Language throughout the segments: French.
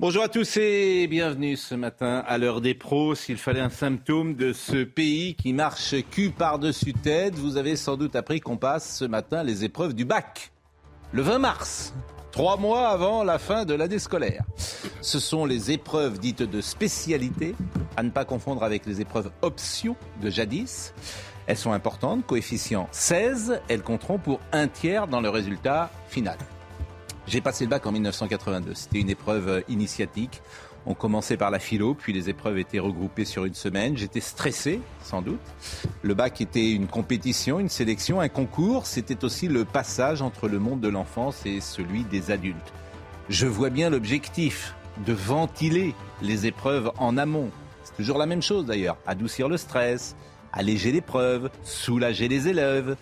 Bonjour à tous et bienvenue ce matin à l'heure des pros. S'il fallait un symptôme de ce pays qui marche cul par-dessus tête, vous avez sans doute appris qu'on passe ce matin les épreuves du bac. Le 20 mars, trois mois avant la fin de l'année scolaire. Ce sont les épreuves dites de spécialité, à ne pas confondre avec les épreuves options de jadis. Elles sont importantes, coefficient 16, elles compteront pour un tiers dans le résultat final. J'ai passé le bac en 1982, c'était une épreuve initiatique. On commençait par la philo, puis les épreuves étaient regroupées sur une semaine. J'étais stressé, sans doute. Le bac était une compétition, une sélection, un concours. C'était aussi le passage entre le monde de l'enfance et celui des adultes. Je vois bien l'objectif de ventiler les épreuves en amont. C'est toujours la même chose d'ailleurs. Adoucir le stress, alléger l'épreuve, soulager les élèves.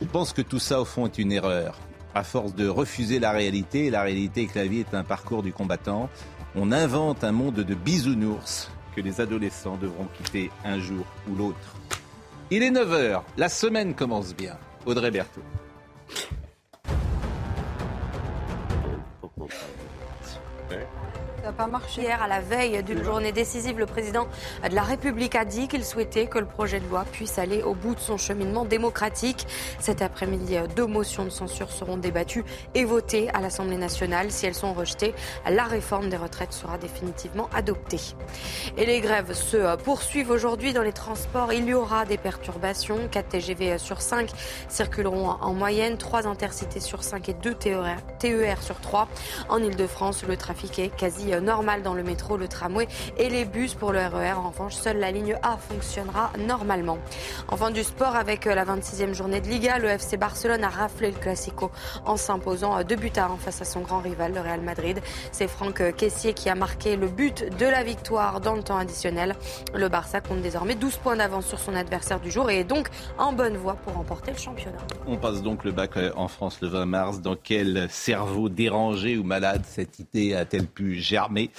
Je pense que tout ça, au fond, est une erreur. À force de refuser la réalité, la réalité que la vie est un parcours du combattant, on invente un monde de bisounours que les adolescents devront quitter un jour ou l'autre. Il est 9h, la semaine commence bien. Audrey Berthaud. Ça pas marché. Hier, à la veille d'une journée décisive, le président de la République a dit qu'il souhaitait que le projet de loi puisse aller au bout de son cheminement démocratique. Cet après-midi, deux motions de censure seront débattues et votées à l'Assemblée nationale. Si elles sont rejetées, la réforme des retraites sera définitivement adoptée. Et les grèves se poursuivent aujourd'hui dans les transports. Il y aura des perturbations. 4 TGV sur 5 circuleront en moyenne, 3 intercités sur 5 et 2 TER, TER sur 3. En Ile-de-France, le trafic est quasi normal dans le métro, le tramway et les bus pour le RER. En revanche, seule la ligne A fonctionnera normalement. Enfin, du sport avec la 26e journée de Liga, le FC Barcelone a raflé le Classico en s'imposant deux buts à 1 face à son grand rival, le Real Madrid. C'est Franck Caissier qui a marqué le but de la victoire dans le temps additionnel. Le Barça compte désormais 12 points d'avance sur son adversaire du jour et est donc en bonne voie pour remporter le championnat. On passe donc le bac en France le 20 mars. Dans quel cerveau dérangé ou malade cette idée a-t-elle pu germer mais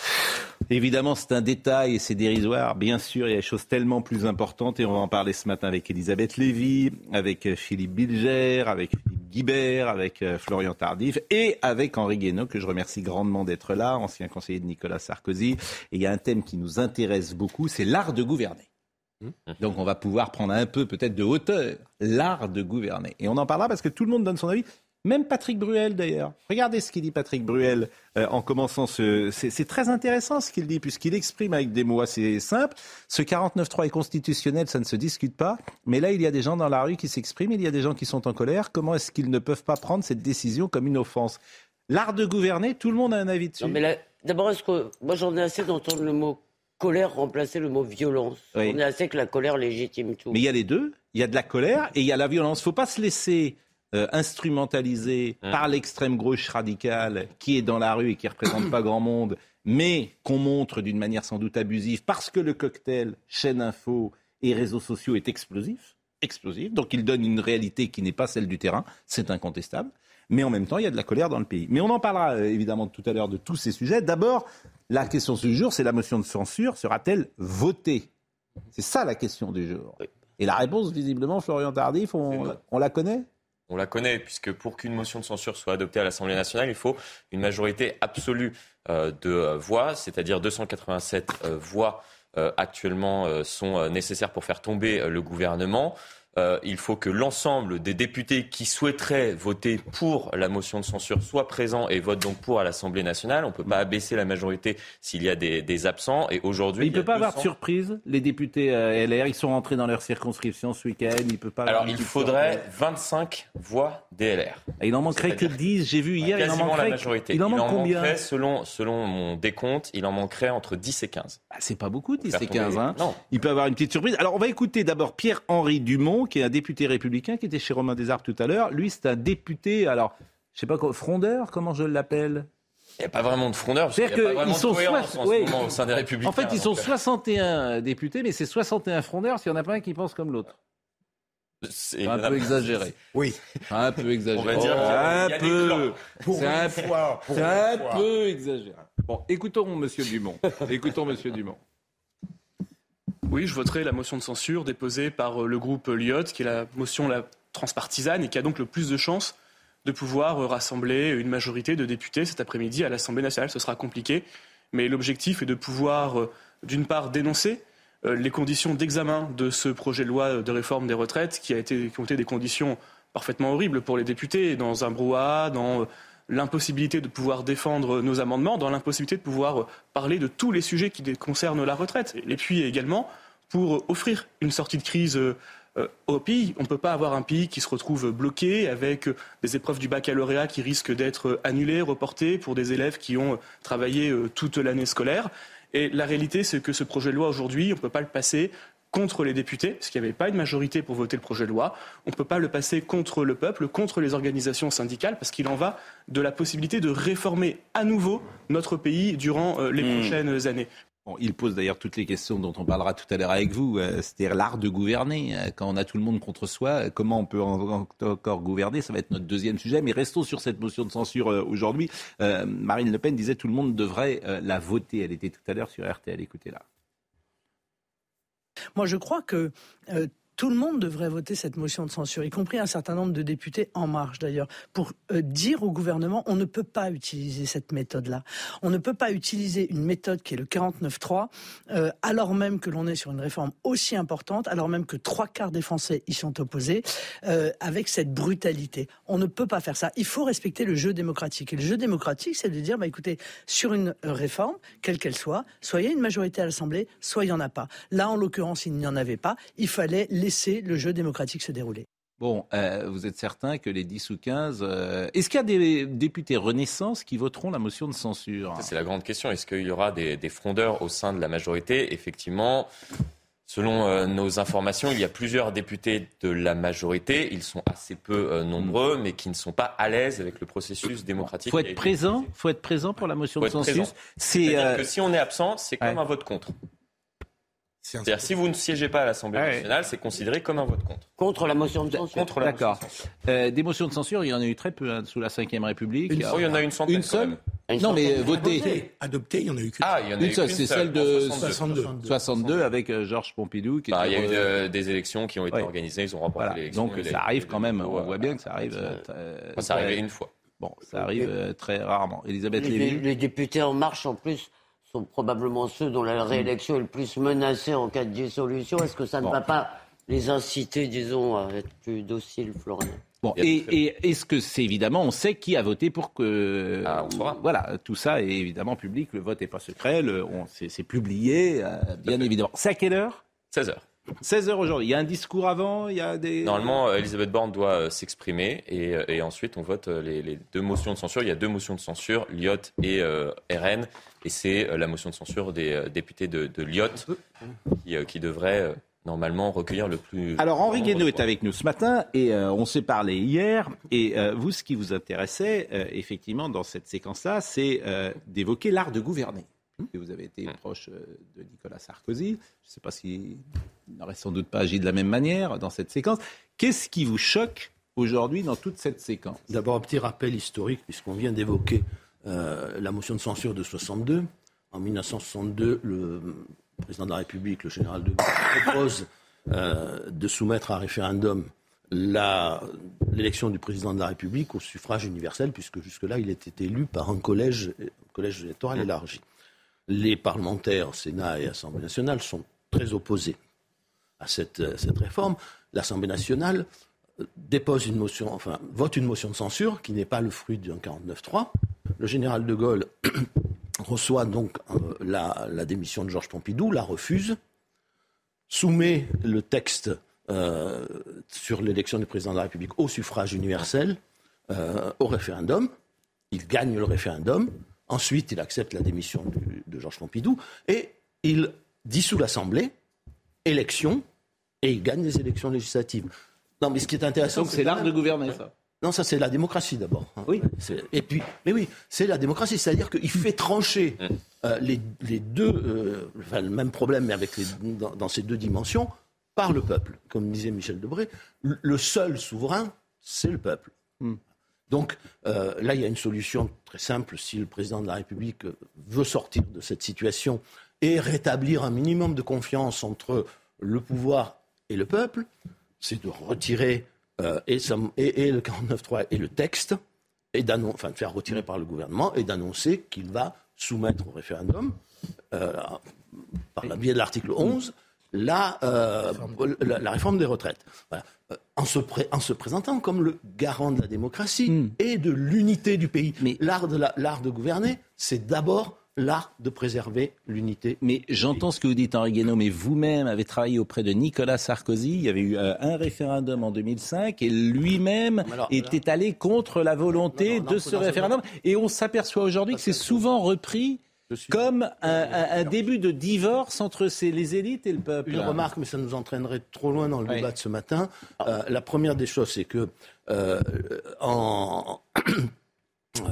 évidemment, c'est un détail et c'est dérisoire. Bien sûr, il y a des choses tellement plus importantes et on va en parler ce matin avec Elisabeth Lévy, avec euh, Philippe Bilger, avec Philippe Guibert, avec euh, Florian Tardif et avec Henri Guénaud, que je remercie grandement d'être là, ancien conseiller de Nicolas Sarkozy. Et il y a un thème qui nous intéresse beaucoup, c'est l'art de gouverner. Mmh. Donc on va pouvoir prendre un peu peut-être de hauteur l'art de gouverner. Et on en parlera parce que tout le monde donne son avis. Même Patrick Bruel, d'ailleurs. Regardez ce qu'il dit, Patrick Bruel, euh, en commençant ce. C'est très intéressant ce qu'il dit, puisqu'il exprime avec des mots assez simples. Ce 49-3 est constitutionnel, ça ne se discute pas. Mais là, il y a des gens dans la rue qui s'expriment, il y a des gens qui sont en colère. Comment est-ce qu'ils ne peuvent pas prendre cette décision comme une offense? L'art de gouverner, tout le monde a un avis dessus. D'abord, est-ce que. Moi, j'en ai assez d'entendre le mot colère remplacer le mot violence. On est assez que la colère légitime tout. Mais il y a les deux. Il y a de la colère et il y a la violence. Il ne faut pas se laisser euh, instrumentalisé par l'extrême gauche radicale qui est dans la rue et qui représente pas grand monde, mais qu'on montre d'une manière sans doute abusive parce que le cocktail chaîne info et réseaux sociaux est explosif, explosif. Donc il donne une réalité qui n'est pas celle du terrain, c'est incontestable. Mais en même temps, il y a de la colère dans le pays. Mais on en parlera euh, évidemment tout à l'heure de tous ces sujets. D'abord, la question du jour, c'est la motion de censure sera-t-elle votée? C'est ça la question du jour. Et la réponse, visiblement, Florian Tardif, on la connaît? On la connaît, puisque pour qu'une motion de censure soit adoptée à l'Assemblée nationale, il faut une majorité absolue euh, de euh, voix, c'est-à-dire 287 euh, voix actuellement sont nécessaires pour faire tomber le gouvernement. Euh, il faut que l'ensemble des députés qui souhaiteraient voter pour la motion de censure soient présents et votent donc pour à l'Assemblée nationale. On ne peut pas abaisser la majorité s'il y a des, absents. Et aujourd'hui, il ne peut pas avoir de surprise. Les députés euh, LR, ils sont rentrés dans leur circonscription ce week-end. Il peut pas. Alors, il faudrait 25 voix DLR. Et il en manquerait que 10. J'ai vu hier, il en manquerait. La majorité. Il en, manque combien selon, selon mon décompte, il en manquerait entre 10 et 15. Ah, c'est pas beaucoup, 10 et 15. Hein. Non. Il peut avoir une petite surprise. Alors, on va écouter d'abord Pierre-Henri Dumont qui est un député républicain, qui était chez Romain Desarbes tout à l'heure. Lui, c'est un député, alors, je sais pas quoi, frondeur, comment je l'appelle? Il n'y a pas vraiment de frondeur. C'est-à-dire qu'ils sont en, au sein des Républicains. En fait, ils sont 61 députés, mais c'est 61 frondeurs s'il n'y en a pas un qui pense comme l'autre. C'est un peu exagéré. Oui. Un peu exagéré. On va dire un peu. C'est un, un peu exagéré. Bon, écoutons Monsieur Dumont. écoutons Monsieur Dumont. Oui, je voterai la motion de censure déposée par le groupe Lyot, qui est la motion la transpartisane et qui a donc le plus de chances de pouvoir rassembler une majorité de députés cet après-midi à l'Assemblée nationale. Ce sera compliqué, mais l'objectif est de pouvoir, euh, d'une part, dénoncer euh, les conditions d'examen de ce projet de loi de réforme des retraites, qui, a été, qui ont été des conditions parfaitement horribles pour les députés, dans un brouhaha, dans euh, l'impossibilité de pouvoir défendre nos amendements, dans l'impossibilité de pouvoir parler de tous les sujets qui concernent la retraite. Et puis également pour offrir une sortie de crise euh, au pays. On ne peut pas avoir un pays qui se retrouve bloqué avec euh, des épreuves du baccalauréat qui risquent d'être annulées, reportées pour des élèves qui ont travaillé euh, toute l'année scolaire. Et la réalité, c'est que ce projet de loi aujourd'hui, on ne peut pas le passer contre les députés, parce qu'il n'y avait pas une majorité pour voter le projet de loi. On ne peut pas le passer contre le peuple, contre les organisations syndicales, parce qu'il en va de la possibilité de réformer à nouveau notre pays durant les mmh. prochaines années il pose d'ailleurs toutes les questions dont on parlera tout à l'heure avec vous, euh, c'est-à-dire l'art de gouverner. Euh, quand on a tout le monde contre soi, comment on peut encore gouverner? Ça va être notre deuxième sujet. Mais restons sur cette motion de censure euh, aujourd'hui. Marine Le Pen disait tout le monde devrait la voter. Elle était tout à l'heure sur RTL. Écoutez-la. Moi, je crois que tout le monde devrait voter cette motion de censure, y compris un certain nombre de députés en marge d'ailleurs, pour euh, dire au gouvernement on ne peut pas utiliser cette méthode-là. On ne peut pas utiliser une méthode qui est le 49-3, euh, alors même que l'on est sur une réforme aussi importante, alors même que trois quarts des Français y sont opposés, euh, avec cette brutalité. On ne peut pas faire ça. Il faut respecter le jeu démocratique. Et le jeu démocratique, c'est de dire, bah, écoutez, sur une réforme, quelle qu'elle soit, a une majorité à l'Assemblée, soit il n'y en a pas. Là, en l'occurrence, il n'y en avait pas. Il fallait laisser le jeu démocratique se dérouler. Bon, euh, vous êtes certain que les 10 ou 15... Euh, est-ce qu'il y a des députés Renaissance qui voteront la motion de censure? C'est la grande question. Est-ce qu'il y aura des, frondeurs au sein de la majorité? Effectivement, selon euh, nos informations, il y a plusieurs députés de la majorité. Ils sont assez peu nombreux, mais qui ne sont pas à l'aise avec le processus démocratique. Il faut être présent. faut être présent pour la motion de censure. C'est-à-dire que si on est absent, c'est comme un vote contre. C'est-à-dire, si vous ne siégez pas à l'Assemblée ah nationale, c'est considéré comme un vote contre. Contre la motion de censure. Contre D'accord. Euh, des motions de censure, il y en a eu très peu hein, sous la Ve République. Une, il y en a une centaine. Une seule Non, mais votée. Adoptée, il y en a eu qu'une. Ah, il y en a une seule. C'est celle de 62. 62, avec euh, Georges Pompidou. Qui bah, il y a eu euh, des élections qui ont été organisées, ils ont remporté voilà. l'élection. Donc ça arrive quand même, on voit bien que ça arrive. ça arrive une fois. Bon, ça arrive très rarement. Elisabeth Lévy. Les députés En Marche, en plus, sont probablement ceux dont la réélection est le plus menacée en cas de dissolution. Est-ce que ça ne va pas les inciter, disons, à être plus dociles, Florian? Bon, et, est-ce que c'est évidemment, on sait qui a voté pour que. Ah, voilà, tout ça est évidemment public, le vote n'est pas secret, c'est, publié, euh, bien évidemment. C'est à quelle heure? 16 h 16 heures aujourd'hui. Il y a un discours avant il y a des... Normalement, euh, Elisabeth Borne doit euh, s'exprimer et, ensuite on vote les, deux motions de censure. Il y a deux motions de censure, Lyot et RN et c'est euh, la motion de censure des euh, députés de, de Lyotte qui, euh, qui devrait normalement recueillir le plus. Alors Henri Guénaud est avec nous ce matin et on s'est parlé hier. Et vous, ce qui vous intéressait effectivement dans cette séquence-là, c'est d'évoquer l'art de gouverner. Et vous avez été mmh. proche de Nicolas Sarkozy. Je ne sais pas s'il n'aurait sans doute pas agi de la même manière dans cette séquence. Qu'est-ce qui vous choque aujourd'hui dans toute cette séquence? D'abord un petit rappel historique puisqu'on vient d'évoquer euh, la motion de censure de 62. En 1962, le président de la République, le général de Gaulle, propose euh, de soumettre à référendum l'élection du président de la République au suffrage universel, puisque jusque-là, il était élu par un collège, collège électoral élargi. Les parlementaires, Sénat et Assemblée nationale, sont très opposés à cette, cette réforme. L'Assemblée nationale dépose une motion, enfin, vote une motion de censure qui n'est pas le fruit d'un 49-3, le général de Gaulle reçoit donc euh, la, démission de Georges Pompidou, la refuse, soumet le texte euh, sur l'élection du président de la République au suffrage universel, euh, au référendum. Il gagne le référendum. Ensuite, il accepte la démission de Georges Pompidou et il dissout l'Assemblée, élection, et il gagne les élections législatives. Non, mais ce qui est intéressant. c'est l'art de gouverner, ça. Non, ça c'est la démocratie d'abord. Hein. Oui. Et puis, mais oui, c'est la démocratie, c'est-à-dire qu'il fait trancher mm. euh, les, deux, euh, enfin, le même problème, mais avec les, dans, ces deux dimensions, par le peuple. Comme disait Michel Debré, le seul souverain, c'est le peuple. Mm. Donc euh, là, il y a une solution très simple. Si le président de la République veut sortir de cette situation et rétablir un minimum de confiance entre le pouvoir et le peuple, c'est de retirer euh, et, le 49.3 et le texte, et enfin de faire retirer par le gouvernement et d'annoncer qu'il va soumettre au référendum, euh, par le biais de l'article 11, la, la, réforme des retraites. Euh, en se, en se, présentant comme le garant de la démocratie hmm. et de l'unité du pays. L'art de, de gouverner, c'est d'abord l'art de préserver l'unité. Mais j'entends ce que vous dites, Henri Guénaud, mais vous-même avez travaillé auprès de Nicolas Sarkozy. Il y avait eu euh, un référendum en 2005 et lui-même était allé contre la volonté de ce référendum. Et on s'aperçoit aujourd'hui que c'est souvent repris comme un, début de divorce entre les élites et le peuple. Une remarque, mais ça nous entraînerait trop loin dans le débat de ce matin. Euh, la première des choses, c'est que euh, en, euh,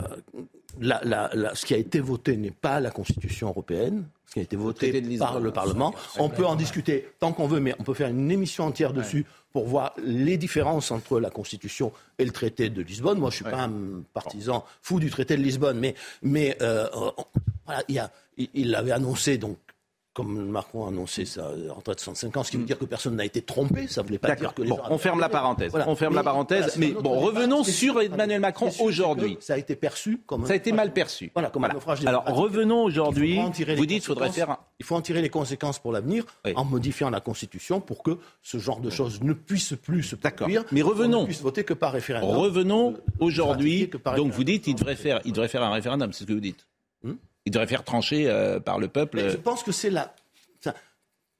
ce qui a été voté n'est pas la Constitution européenne, ce qui a été voté par le Parlement. On peut en discuter tant qu'on veut, mais on peut faire une émission entière dessus pour voir les différences entre la Constitution et le traité de Lisbonne. Moi, je ne suis pas un partisan fou du traité de Lisbonne, mais, mais voilà, il, a, il l'avait annoncé donc comme Macron a annoncé sa retraite de 65 ans, ce qui veut dire que personne n'a été trompé. Ça ne voulait pas dire que les bon, on ferme la parenthèse. On ferme la parenthèse. mais bon, revenons sur Emmanuel Macron aujourd'hui. Ça a été perçu comme ça a été mal perçu. Voilà, comme un naufrage Alors revenons aujourd'hui. Vous dites qu'il faudrait faire. Il faut en tirer les conséquences pour l'avenir en modifiant la Constitution pour que ce genre de choses ne puisse plus se produire. Mais revenons. Ne puisse voter que par référendum. Revenons aujourd'hui. Donc vous dites qu'il devrait faire, il devrait faire un référendum. C'est ce que vous dites. Hmm il devrait faire trancher euh, par le peuple. je pense que c'est la,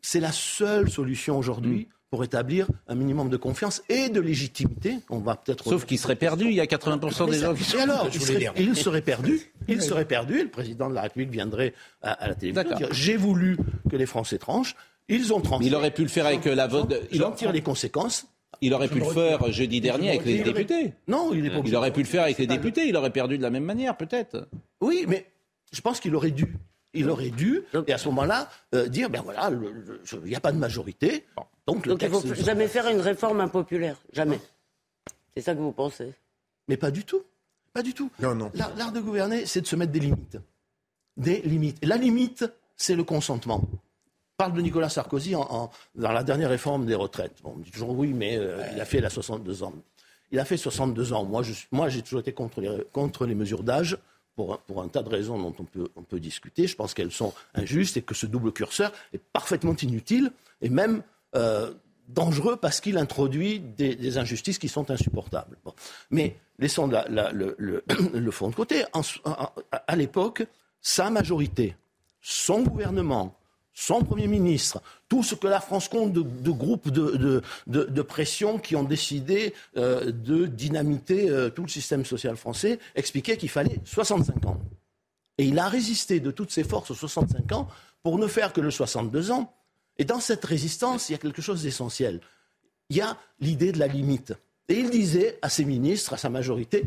c'est la seule solution aujourd'hui. Mm. Pour établir un minimum de confiance et de légitimité, on va peut-être. Sauf qu'il serait perdu. Il y a 80% des gens qui sont. Et alors, il serait, il serait, perdu. Il serait perdu. Et le président de la République viendrait à, la télévision dire j'ai voulu que les Français tranchent. Ils ont tranché. il aurait pu le faire avec euh, la vote. Il en tire les conséquences. Il aurait pu le faire jeudi dernier avec les députés. Non, il est pas Il aurait pu le faire avec les députés. Il aurait perdu de la même manière, peut-être. Oui, mais je pense qu'il aurait dû. Il aurait dû, et à ce moment-là, euh, dire, ben voilà, il n'y a pas de majorité. Donc, le il ne faut jamais faire une réforme impopulaire. Jamais. C'est ça que vous pensez? Mais pas du tout. Pas du tout. Non, non. L'art de gouverner, c'est de se mettre des limites. Des limites. Et la limite, c'est le consentement. On parle de Nicolas Sarkozy en, dans la dernière réforme des retraites. on dit toujours oui, mais euh, il a fait la 62 ans. Il a fait 62 ans. Moi, moi j'ai toujours été contre les, contre les mesures d'âge pour un, tas de raisons dont on peut, discuter. Je pense qu'elles sont injustes et que ce double curseur est parfaitement inutile et même euh, dangereux parce qu'il introduit des, injustices qui sont insupportables. Mais laissons le, le, fond de côté. à l'époque, sa majorité, son gouvernement, son Premier ministre, tout ce que la France compte de, groupes de, pression qui ont décidé euh, de dynamiter euh, tout le système social français, expliquait qu'il fallait 65 ans. Et il a résisté de toutes ses forces aux 65 ans pour ne faire que le 62 ans. Et dans cette résistance, il y a quelque chose d'essentiel. Il y a l'idée de la limite. Et il disait à ses ministres, à sa majorité,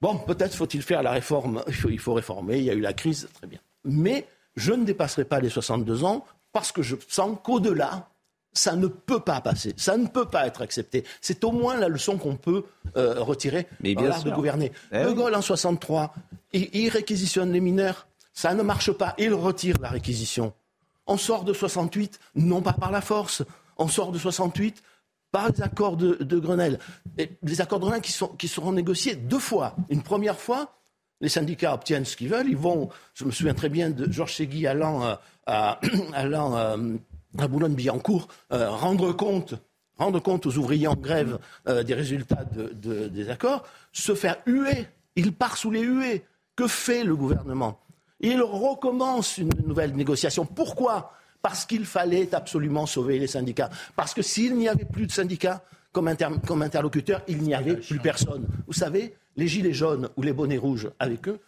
bon, peut-être faut-il faire la réforme, il faut réformer, il y a eu la crise, très bien. Mais je ne dépasserai pas les 62 ans parce que je sens qu'au-delà, ça ne peut pas passer, ça ne peut pas être accepté. C'est au moins la leçon qu'on peut euh, retirer Mais l'art de gouverner. Eh de Gaulle en 63, il, réquisitionne les mineurs, ça ne marche pas, il retire la réquisition. On sort de 68, non pas par la force, on sort de 68 par les accords de, Grenelle. Et les accords de Grenelle qui, sont, qui seront négociés deux fois. Une première fois les syndicats obtiennent ce qu'ils veulent. Ils vont, je me souviens très bien de Georges Segui allant, euh, à, allant euh, à Boulogne-Billancourt euh, rendre compte rendre compte aux ouvriers en grève des résultats des accords, se faire huer. Il part sous les huées. Que fait le gouvernement? Il recommence une nouvelle négociation. Pourquoi? Parce qu'il fallait absolument sauver les syndicats. Parce que s'il n'y avait plus de syndicats comme, comme interlocuteurs, il n'y avait plus personne. Vous savez, les gilets jaunes ou les bonnets rouges avec eux,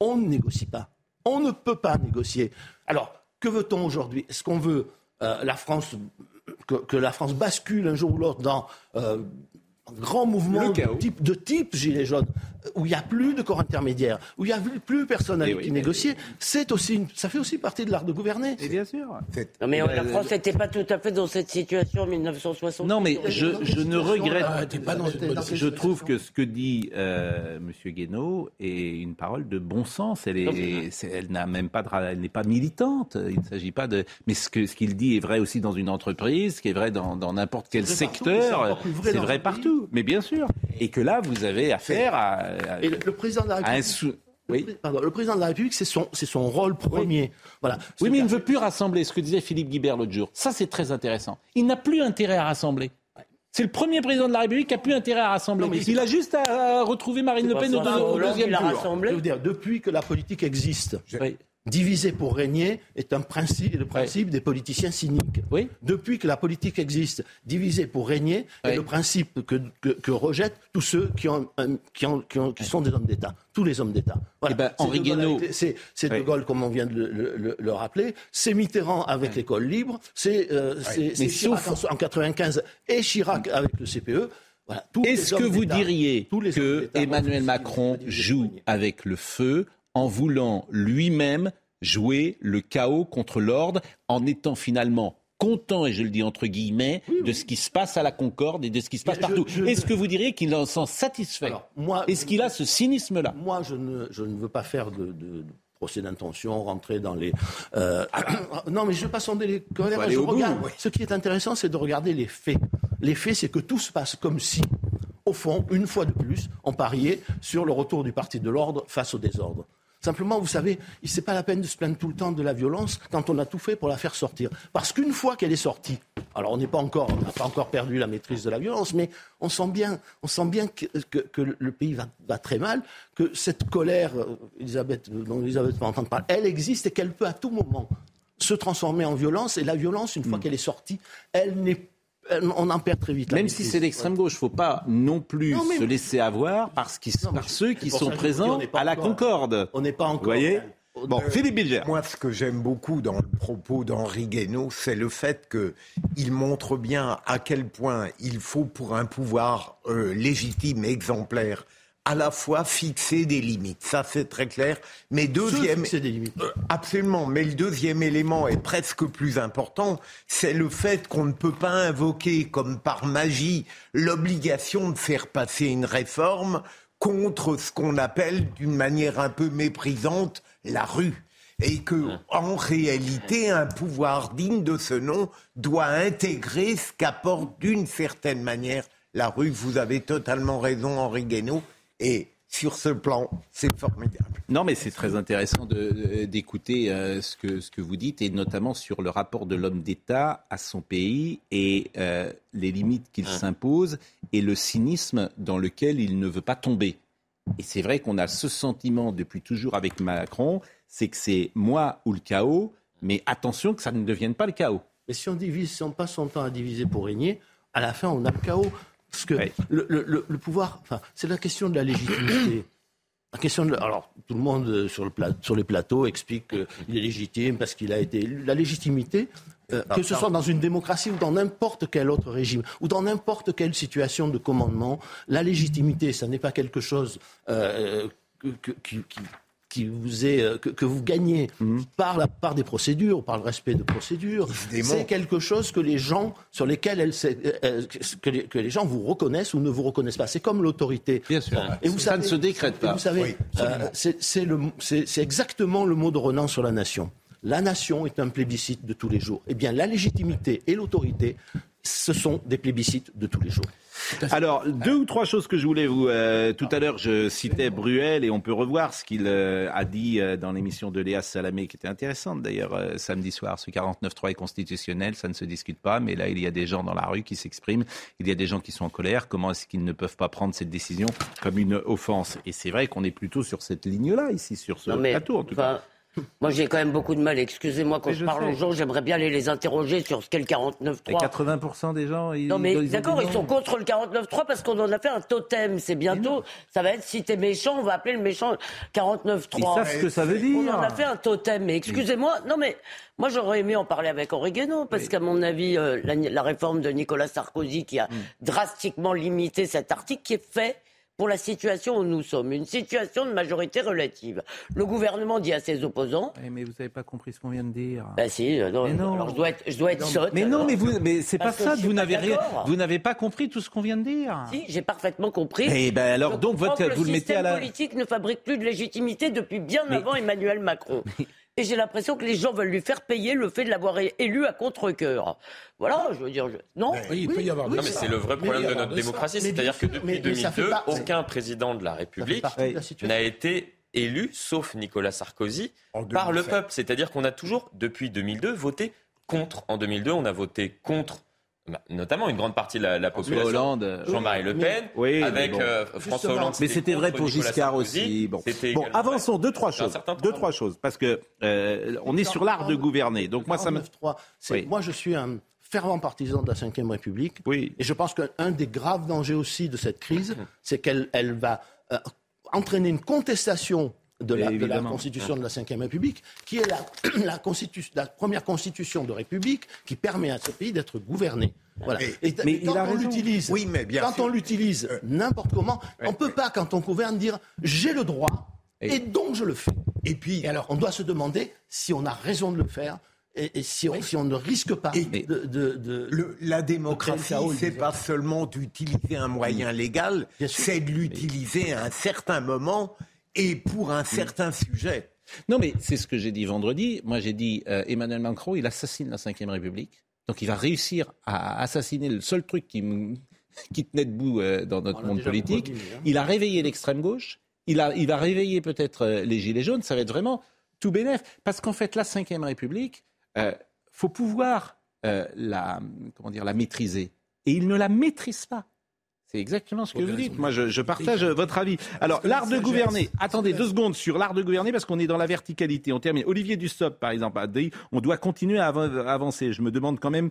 on ne négocie pas. On ne peut pas négocier. Alors, que veut-on aujourd'hui? Est-ce qu'on veut euh, la France, que, la France bascule un jour ou l'autre dans euh, un grand mouvement de type, de type gilet jaune, où il n'y a plus de corps intermédiaire, où il n'y a plus personne avec Eh oui, qui mais- négocier, c'est aussi une- ça fait aussi partie de l'art de gouverner. Et bien sûr. Non, mais Euh, la France n'était pas tout à fait dans cette situation en 1960. Non, mais je, je ne regrette. Ah, pas dans une bonne Je trouve que ce que dit euh, Monsieur Guénaud est une parole de bon sens. Elle est, elle n'a même pas, de elle n'est pas militante. Il ne s'agit pas de. Mais ce que ce qu'il dit est vrai aussi dans une entreprise, ce qui est vrai dans dans n'importe quel c'est secteur. vrai C'est vrai partout. Mais bien sûr. Et que là, vous avez affaire à- Et le, le président de la République, sou- le Oui. pré- pardon, le président de la République, c'est son, c'est son rôle premier. Voilà. Oui, mais il ne veut plus rassembler, ce que disait Philippe Guibert l'autre jour. Ça, c'est très intéressant. Il n'a plus intérêt à rassembler. C'est le premier président de la République qui a plus intérêt à rassembler. Non, mais il a juste à, retrouver Marine Le Pen au, deuxième tour. Je rassemblé. veux dire, depuis que la politique existe, Oui. Diviser pour régner est un principe, le principe des politiciens cyniques. Oui. Depuis que la politique existe, diviser pour régner Oui. est le principe que, que, que rejettent tous ceux qui, ont, un- qui, ont- qui ont- qui sont des hommes d'État, tous les hommes d'État. Voilà. Eh ben, C'est De Gaulle. De comme on vient de le, le- le- le rappeler, c'est Mitterrand avec l'école libre, c'est euh, Chirac sauf- en, en 95 et Chirac avec le CPE. Voilà. Est-ce que vous diriez que Emmanuel Macron joue avec le feu en voulant lui-même jouer le chaos contre l'ordre, en étant finalement content, et je le dis entre guillemets, de ce qui se passe à la Concorde et de ce qui se passe je- partout. je- Est-ce que vous diriez qu'il en s'en satisfait Est-ce qu'il a ce cynisme-là? Moi, je ne, je ne veux pas faire de, procès d'intention, rentrer dans les. euh, non, mais je ne veux pas sonder les colères. je bout, regarde. oui. Ce qui est intéressant, c'est de regarder les faits. Les faits, c'est que tout se passe comme si, au fond, une fois de plus, on pariait sur le retour du parti de l'ordre face au désordre. Simplement, vous savez, ce n'est pas la peine de se plaindre tout le temps de la violence quand on a tout fait pour la faire sortir. Parce qu'une fois qu'elle est sortie, alors on n'est pas encore, on n'a pas encore perdu la maîtrise de la violence, mais on sent bien, on sent bien que, que- que le pays va, va très mal, que cette colère, euh, Elisabeth, dont Elisabeth va entendre parler, elle existe et qu'elle peut à tout moment se transformer en violence. Et la violence, une fois qu'elle est sortie, elle n'est, on en perd très vite. Même si c'est l'extrême gauche, faut pas non plus Non, mais- se laisser avoir parce qu'ils- Non, mais par ceux qui sont dis, présents on n'est pas à la Concorde. On n'est pas encore. Vous voyez Bon, Philippe Bilger. Moi, ce que j'aime beaucoup dans le propos d'Henri Guénaud, c'est le fait qu'il montre bien à quel point il faut, pour un pouvoir euh, légitime, exemplaire, à la fois fixer des limites. Ça, c'est très clair. Mais deuxième, fixer des limites. Euh, absolument. Mais le deuxième élément est presque plus important, c'est le fait qu'on ne peut pas invoquer comme par magie l'obligation de faire passer une réforme contre ce qu'on appelle d'une manière un peu méprisante la rue. Et que, en réalité, un pouvoir digne de ce nom doit intégrer ce qu'apporte d'une certaine manière la rue. Vous avez totalement raison, Henri Guénaud. Et sur ce plan, c'est formidable. Non, mais c'est très intéressant de- d'écouter euh, ce, que, ce que vous dites, et notamment sur le rapport de l'homme d'État à son pays et euh, les limites qu'il s'impose et le cynisme dans lequel il ne veut pas tomber. Et c'est vrai qu'on a ce sentiment depuis toujours avec Macron, c'est que c'est moi ou le chaos, mais attention que ça ne devienne pas le chaos. Mais si on divise, si on passe son temps à diviser pour régner, à la fin, on a le chaos. Parce que Ouais. le, le- le- le pouvoir, enfin, c'est la question de la légitimité. La question de, alors, tout le monde euh, sur, le pla- sur les plateaux explique qu'il est légitime parce qu'il a été élu. La légitimité, euh, que ce soit dans une démocratie ou dans n'importe quel autre régime, ou dans n'importe quelle situation de commandement, la légitimité, ça n'est pas quelque chose euh, que- que- qui, qui- qui vous est, euh, que, que vous gagnez par, la, par des procédures, par le respect de procédures. C'est quelque chose que les gens, sur lesquels elles, s'est- euh, que, les, que les gens vous reconnaissent ou ne vous reconnaissent pas. C'est comme l'autorité. Bien sûr. Et vous ça savez- ne se décrète pas. Vous savez, Oui, euh, c'est exactement le mot de Renan sur la nation. La nation est un plébiscite de tous les jours. Eh bien, la légitimité et l'autorité, ce sont des plébiscites de tous les jours. Alors, deux ou trois choses que je voulais vous... euh, tout à l'heure, je citais Bruel et on peut revoir ce qu'il euh, a dit euh, dans l'émission de Léa Salamé, qui était intéressante d'ailleurs euh, samedi soir. Ce 49.3 est constitutionnel, ça ne se discute pas, mais là, il y a des gens dans la rue qui s'expriment, il y a des gens qui sont en colère. Comment est-ce qu'ils ne peuvent pas prendre cette décision comme une offense? Et c'est vrai qu'on est plutôt sur cette ligne-là, ici, sur ce plateau, en tout cas. Moi, j'ai quand même beaucoup de mal. Excusez-moi, quand Mais je, je parle sais. aux gens, j'aimerais bien aller les interroger sur ce qu'est le 49.3. 80% des gens. Ils, Non mais d'accord, ils sont contre le 49.3 parce qu'on en a fait un totem. C'est bientôt, ça va être si t'es méchant, on va appeler le méchant 49.3. Ils savent ce que ça veut On dire. en a fait un totem. Mais excusez-moi, non mais moi j'aurais aimé en parler avec Henri Guénaud parce qu'à mon avis, euh, la, la réforme de Nicolas Sarkozy qui a Mm. drastiquement limité cet article qui est fait pour la situation où nous sommes, une situation de majorité relative. Le gouvernement dit à ses opposants, Eh, mais vous n'avez pas compris ce qu'on vient de dire. bah si, euh, non, Mais non. alors je dois être, je dois être sotte. Mais non, alors. mais vous, mais c'est pas ça. Vous n'avez rien, vous n'avez pas compris tout ce qu'on vient de dire. Si, j'ai parfaitement compris. Eh ben alors, Je donc, votre- vous le mettez à la- système politique ne fabrique plus de légitimité depuis bien Mais- avant Emmanuel Macron. Et j'ai l'impression que les gens veulent lui faire payer le fait de l'avoir élu à contre-cœur. Voilà, je veux dire, je- non? Oui, il peut y avoir de Non, mais c'est le vrai problème de notre démocratie. C'est-à-dire que depuis mais- mais ça fait 2002, pas- aucun président de la République n'a été élu, sauf Nicolas Sarkozy, par le 2007. peuple. C'est-à-dire qu'on a toujours, depuis 2002, voté contre. En 2002, on a voté contre, notamment une grande partie de la, population. Hollande. euh, Jean-Marie Le Pen, Oui, avec bon. euh, François. Hollande. Mais c'était vrai pour Nicolas Giscard aussi. Bon, avançons deux trois choses. Deux trois choses parce que euh, on est sur l'art de gouverner. Donc moi ça me 49.3, c'est- Oui. Moi, je suis un fervent partisan de la Ve République. oui. Et je pense qu'un des graves dangers aussi de cette crise, c'est qu'elle elle va euh, entraîner une contestation de la, de constitution de la Ve République, qui est la, la, constitu- la première constitution de République qui permet à ce pays d'être gouverné. Voilà. Mais- Et, mais et quand on l'utilise, Oui, mais bien quand sûr. on l'utilise n'importe comment, on ne peut pas, quand on gouverne, dire j'ai le droit Et- et, donc je le fais. Et puis, Et alors, on doit se demander si on a raison de le faire et, si, on, si on ne risque pas de, de- de- Le- la démocratie, c'est pas seulement d'utiliser un moyen légal, c'est de l'utiliser à un certain moment et pour un certain sujet. Non, mais c'est ce que j'ai dit vendredi. Moi, j'ai dit euh, Emmanuel Macron, il assassine la Ve République. Donc, il va réussir à assassiner le seul truc qui, tenait debout euh, dans notre monde politique. hein. Il a réveillé l'extrême gauche. Il, a, il va réveiller peut-être euh, les Gilets jaunes. Ça va être vraiment tout bénef. Parce qu'en fait, la Ve République, euh, faut pouvoir euh, la, comment dire, la maîtriser. Et il ne la maîtrise pas. C'est exactement ce que vous dites. Moi, je, je partage euh, votre avis. Alors, l'art la de gouverner. Attendez deux secondes sur l'art de gouverner parce qu'on est dans la verticalité. On termine. Olivier Dussopt, par exemple, a dit on doit continuer à av- avancer. Je me demande quand même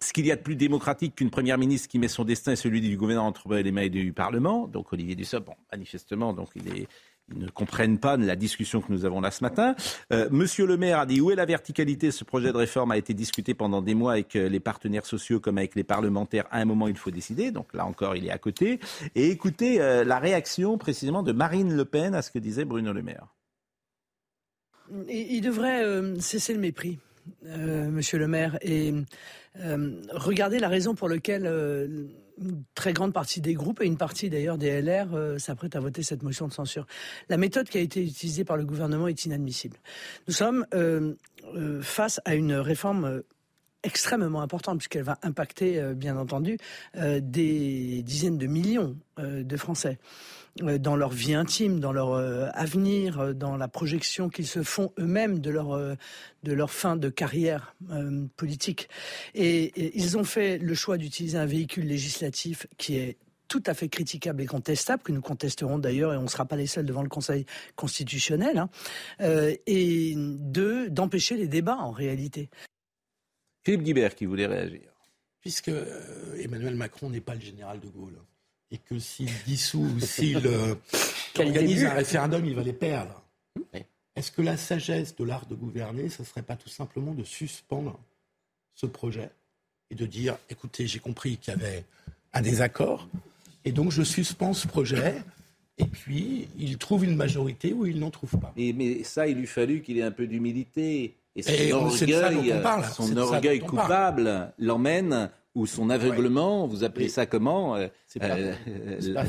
ce qu'il y a de plus démocratique qu'une première ministre qui met son destin et celui du gouvernement entre les mains du Parlement. Donc Olivier Dussopt, bon, manifestement, donc il est ils ne comprennent pas la discussion que nous avons là ce matin. Euh, Monsieur le maire a dit où est la verticalité? Ce projet de réforme a été discuté pendant des mois avec euh, les partenaires sociaux comme avec les parlementaires. À un moment, il faut décider. Donc là encore, il est à côté. Et écoutez euh, la réaction précisément de Marine Le Pen à ce que disait Bruno Le Maire. Il devrait cesser le mépris, Monsieur le maire, et regarder la raison pour laquelle très grande partie des groupes et une partie d'ailleurs des LR euh, s'apprêtent à voter cette motion de censure. La méthode qui a été utilisée par le gouvernement est inadmissible. Nous sommes euh, euh, face à une réforme euh, extrêmement importante puisqu'elle va impacter, bien entendu, des dizaines de millions de Français dans leur vie intime, dans leur euh, avenir, euh, dans la projection qu'ils se font eux-mêmes de leur euh, de leur fin de carrière euh, politique. Et, et ils ont fait le choix d'utiliser un véhicule législatif qui est tout à fait critiquable et contestable, que nous contesterons d'ailleurs, et on ne sera pas les seuls devant le Conseil constitutionnel, hein, euh, et de d'empêcher les débats en réalité. Philippe Guibert qui voulait réagir. puisque euh, Emmanuel Macron n'est pas le général de Gaulle et que s'il dissout ou s'il euh, organise début. un référendum, il va les perdre. Oui. Est-ce que la sagesse de l'art de gouverner, ce ne serait pas tout simplement de suspendre ce projet et de dire, écoutez, j'ai compris qu'il y avait un désaccord, et donc je suspends ce projet, et puis il trouve une majorité ou il n'en trouve pas. Mais, mais ça, il lui fallu qu'il ait un peu d'humilité. Et son Et orgueil, on parle. son orgueil coupable l'emmène, ou son aveuglement, vous appelez Oui. ça comment euh, euh,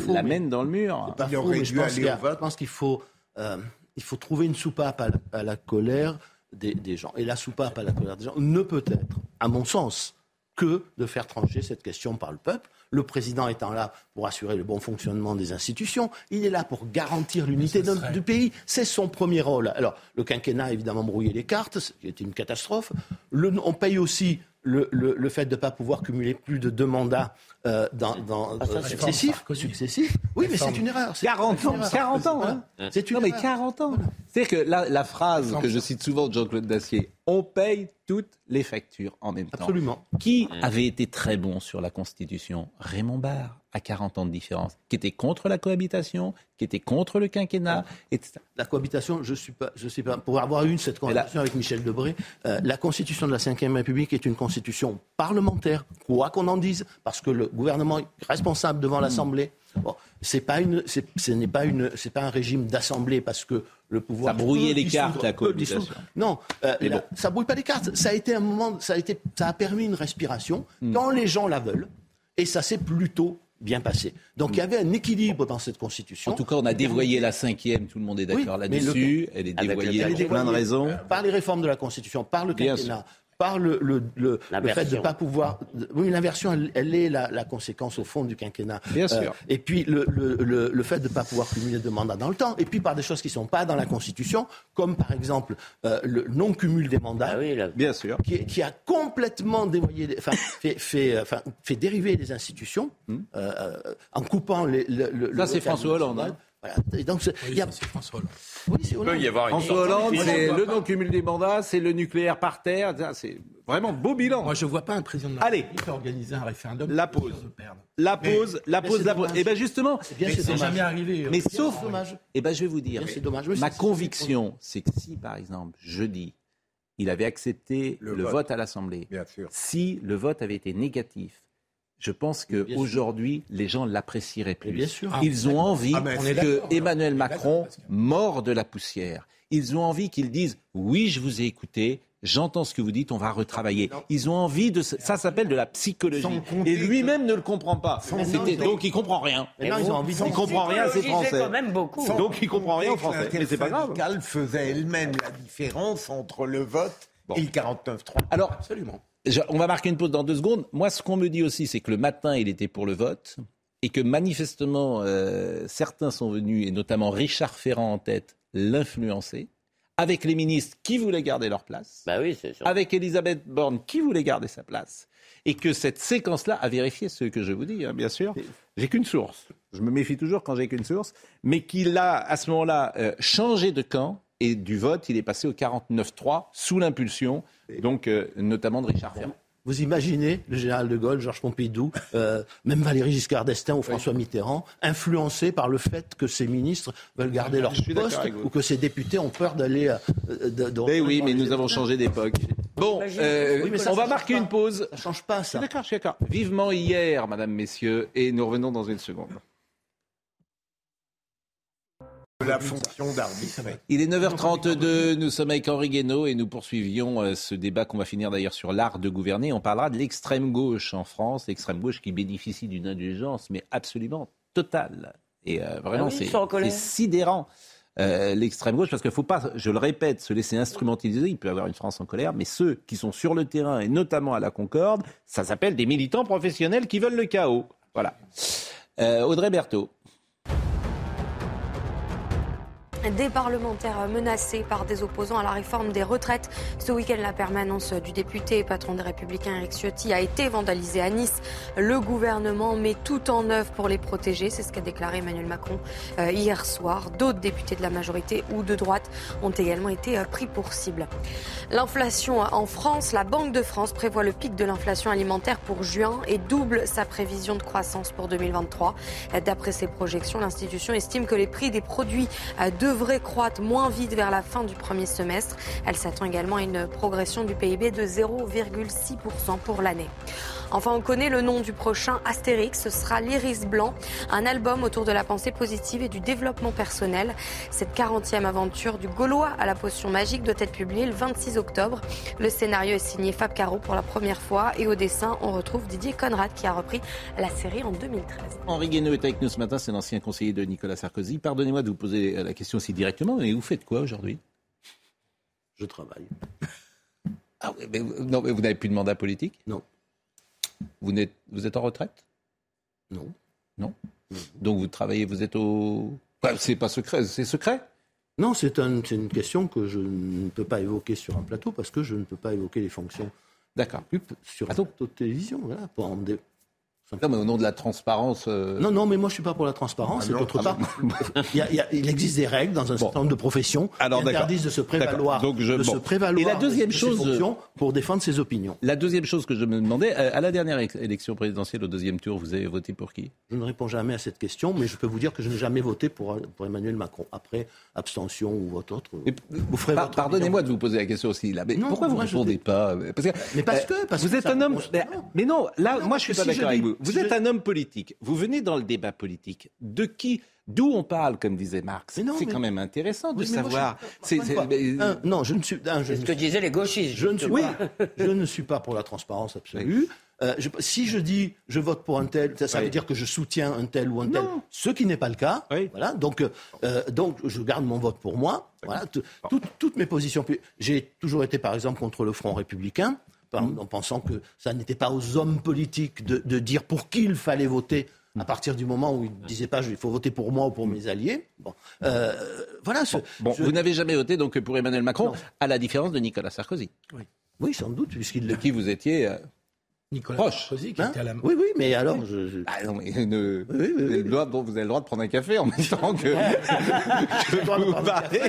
L'amène dans le mur. C'est pas Il faux, aurait mais je dû pense, aller qu'il y a- au vote. je pense qu'il faut, euh, il faut trouver une soupape à la, à la colère des, des gens. Et la soupape à la colère des gens ne peut être, à mon sens, que de faire trancher cette question par le peuple. Le président étant là pour assurer le bon fonctionnement des institutions, il est là pour garantir l'unité serait- du pays. C'est son premier rôle. Alors, le quinquennat a évidemment brouillé les cartes, ce qui était une catastrophe. Le- on paye aussi le, le, le fait de ne pas pouvoir cumuler plus de deux mandats euh, dans, dans, Ah, ça, euh, successifs, successifs. Oui, mais c'est une erreur. c'est 40 une ans, erreur. 40 ans, hein. C'est une Non, mais erreur. 40 ans. C'est-à-dire que la, la phrase que je cite souvent de Jean-Claude Dacier, on paye toutes les factures en même temps. Absolument. Qui avait été très bon sur la Constitution? Raymond Barre, à 40 ans de différence, qui était contre la cohabitation, qui était contre le quinquennat, etc. La cohabitation, je suis pas, je sais pas. Pour avoir eu cette conversation avec Michel Debré, euh, la Constitution de la Ve République est une constitution parlementaire, quoi qu'on en dise, parce que le gouvernement est responsable devant l'Assemblée. Bon, c'est pas une, ce n'est pas une, c'est pas un régime d'assemblée parce que le pouvoir. Ça brouillait les cartes, la cohabitation. Non, euh, la- bon. ça brouille pas les cartes. Ça a été un moment, ça a été, ça a permis une respiration quand les gens la veulent, et ça s'est plutôt bien passé. Donc il y avait un équilibre dans cette constitution. En tout cas, on a dévoyé la cinquième, tout le monde est d'accord Oui, là-dessus. le- Elle est dévoyée pour plein de raisons. Par les réformes de la Constitution, par le quinquennat, par le, le, le, le fait de L'inversion. ne pas pouvoir. Oui, l'inversion, elle, elle est la, la conséquence au fond du quinquennat. Euh, Bien sûr. et puis le, le, le, le fait de ne pas pouvoir cumuler de mandats dans le temps. Et puis par des choses qui ne sont pas dans la Constitution, comme par exemple euh, le non-cumul des mandats. Ah oui, là. Bien sûr. Qui, qui a complètement dévoyé, les- enfin, fait, fait, euh, enfin, fait dériver les institutions euh, euh, en coupant les, le, le- Hmm. Ça, le c'est François Hollande, hein. Voilà. Et donc, il y a... C'est François Hollande. oui, c'est Il peut Hollande. y avoir une François Hollande, c'est le non-cumul des mandats, c'est le nucléaire par terre. C'est vraiment beau bilan. Moi, je vois pas un président de la Allez. République organiser un référendum. La pause. La pause, la mais pause, la pause. Et bien justement, Mais c'est jamais arrivé. mais euh, sauf, c'est dommage. eh ben je vais vous dire, Bien, c'est dommage. Oui, ma conviction, c'est que si par exemple jeudi, il avait accepté le, Le vote. vote. à l'Assemblée, Bien sûr. si le vote avait été négatif, je pense Bien que sûr. aujourd'hui les gens l'apprécieraient plus. bien sûr. Ils ont envie Ah, mais on est que Emmanuel Macron d'accord, parce que- mord de la poussière. Ils ont envie qu'il dise oui, je vous ai écouté. J'entends ce que vous dites, on va retravailler. Ils ont envie de... Ça s'appelle de la psychologie. Et lui-même ne le comprend pas. Mais non, Donc il comprend rien. Maintenant, ils ont envie de Il comprend rien, c'est français. quand même beaucoup. Sans Donc, il comprend rien que français. Mais c'est pas grave. faisait elle-même la différence entre le vote et le 49-3. Alors, Absolument. Je- on va marquer une pause dans deux secondes. Moi, ce qu'on me dit aussi, c'est que le matin, il était pour le vote et que manifestement, euh, certains sont venus, et notamment Richard Ferrand en tête, l'influencer, avec les ministres qui voulaient garder leur place, Bah oui, c'est sûr. avec Elisabeth Borne qui voulait garder sa place, et que cette séquence-là a vérifié ce que je vous dis, hein, bien sûr. J'ai qu'une source. Je me méfie toujours quand j'ai qu'une source, mais qu'il a à ce moment-là euh, changé de camp et du vote, il est passé au 49-3 sous l'impulsion, donc euh, notamment de Richard Ferrand. Vous imaginez le général de Gaulle, Georges Pompidou, euh, même Valéry Giscard d'Estaing ou François Mitterrand, influencés par le fait que ces ministres veulent garder leur suis d'accord poste ou que ces députés ont peur d'aller. euh, de- de- Mais oui, mais nous avons changé d'époque. Bon, euh, Oui, mais ça, on va marquer une pause. Ça change pas Je suis ça. d'accord, je suis d'accord. Vivement hier, madame, messieurs, et nous revenons dans une seconde. La fonction d'arbitre. Il est 9h32, nous sommes avec Henri Guénaud et nous poursuivions euh, ce débat qu'on va finir d'ailleurs sur l'art de gouverner. On parlera de l'extrême gauche en France, l'extrême gauche qui bénéficie d'une indulgence, mais absolument totale. Et euh, vraiment, Ah oui, c'est sidérant. euh, l'extrême gauche, parce qu'il ne faut pas, je le répète, se laisser instrumentaliser. Il peut y avoir une France en colère, mais ceux qui sont sur le terrain, et notamment à la Concorde, ça s'appelle des militants professionnels qui veulent le chaos. Voilà. Euh, Audrey Berthaud. Des parlementaires menacés par des opposants à la réforme des retraites. Ce week-end, la permanence du député et patron des Républicains Eric Ciotti a été vandalisée à Nice. Le gouvernement met tout en œuvre pour les protéger. C'est ce qu'a déclaré Emmanuel Macron euh, hier soir. D'autres députés de la majorité ou de droite ont également été euh, pris pour cible. L'inflation en France, la Banque de France prévoit le pic de l'inflation alimentaire pour juin et double sa prévision de croissance pour 2023. D'après ses projections, l'institution estime que les prix des produits euh, devraient croître moins vite vers la fin du premier semestre. Elle s'attend également à une progression du PIB de 0,6% pour l'année. Enfin, on connaît le nom du prochain Astérix. Ce sera l'Iris Blanc, un album autour de la pensée positive et du développement personnel. Cette 40e aventure du Gaulois à la potion magique doit être publiée le 26 octobre. Le scénario est signé Fab Caro pour la première fois et au dessin, on retrouve Didier Conrad qui a repris la série en 2013. Henri Guénaud est avec nous ce matin, c'est l'ancien conseiller de Nicolas Sarkozy. Pardonnez-moi de vous poser la question aussi directement, mais vous faites quoi aujourd'hui? Je travaille. ah oui, mais, non, mais vous n'avez plus de mandat politique? Non. Vous êtes, vous êtes en retraite? Non. Non? Donc vous travaillez, vous êtes au... C'est pas secret, c'est secret? Non, c'est un- c'est une question que je ne peux pas évoquer sur un plateau parce que je ne peux pas évoquer les fonctions D'accord. sur Ah, la donc- télévision, voilà, pour en dé- Non, mais au nom de la transparence. euh, Non, non, mais moi je suis pas pour la transparence. Ah et ah il, y a- il y a- il existe des règles dans un certain nombre de professions Alors, qui interdisent de se prévaloir, D'accord. Donc, je- de se prévaloir Et la deuxième de chose- pour défendre ses opinions. La deuxième chose que je me demandais, euh, à la dernière éle- élection présidentielle, au deuxième tour, vous avez voté pour qui? Je ne réponds jamais à cette question, mais je peux vous dire que je n'ai jamais voté pour, pour Emmanuel Macron. Après, abstention ou vote autre, vous ferez Par- votre Pardonnez-moi de vous poser la question aussi. Là. Mais Non, pourquoi vous ne je répondez pas? Parce que, Mais parce euh, que- parce vous que êtes un homme. Mais, non, là, moi, je suis pas d'accord avec dis- vous. Êtes un homme politique. Vous venez dans le débat politique. De qui D'où on parle, comme disait Marx? non, C'est mais- quand même intéressant de Oui, moi, savoir. je- mais- un, non, je ne suis. C'est ce que disaient les gauchistes. Je ne suis, justement. pas, je ne suis pas pour la transparence absolue. Euh, je- si je dis je vote pour un tel, ça, ça veut Oui. dire que je soutiens un tel ou un tel, ce qui n'est pas le cas. Voilà, donc, euh, donc je garde mon vote pour moi. Voilà, Tout- toutes- toutes mes positions. J'ai toujours été, par exemple, contre le Front républicain. En pensant que ça n'était pas aux hommes politiques de, de dire pour qui il fallait voter. À partir du moment où ils ne disaient pas il faut voter pour moi ou pour mes alliés. Bon, Euh, voilà. ce- Bon, vous n'avez jamais voté donc pour Emmanuel Macron, à la différence de Nicolas Sarkozy. Oui, sans doute, puisqu'il De qui vous étiez euh, Nicolas proche. Sarkozy, qui Hein était à la Oui, oui, mais alors, je, je- Ah non, mais ne- Oui, oui, vous, avez oui. le droit, bon, vous avez le droit de prendre un café en même temps que, café,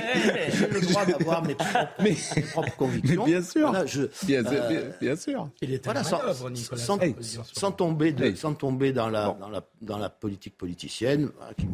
j'ai le droit d'avoir mes propres, Mais- mes propres convictions. Mais bien sûr. Voilà, je, Bien, sûr, euh, bien, bien sûr. Il était voilà, sans, Nicolas sans- Sarkozy, tomber, de, Oui. sans tomber dans, la, dans, la, dans la politique politicienne, qui, me,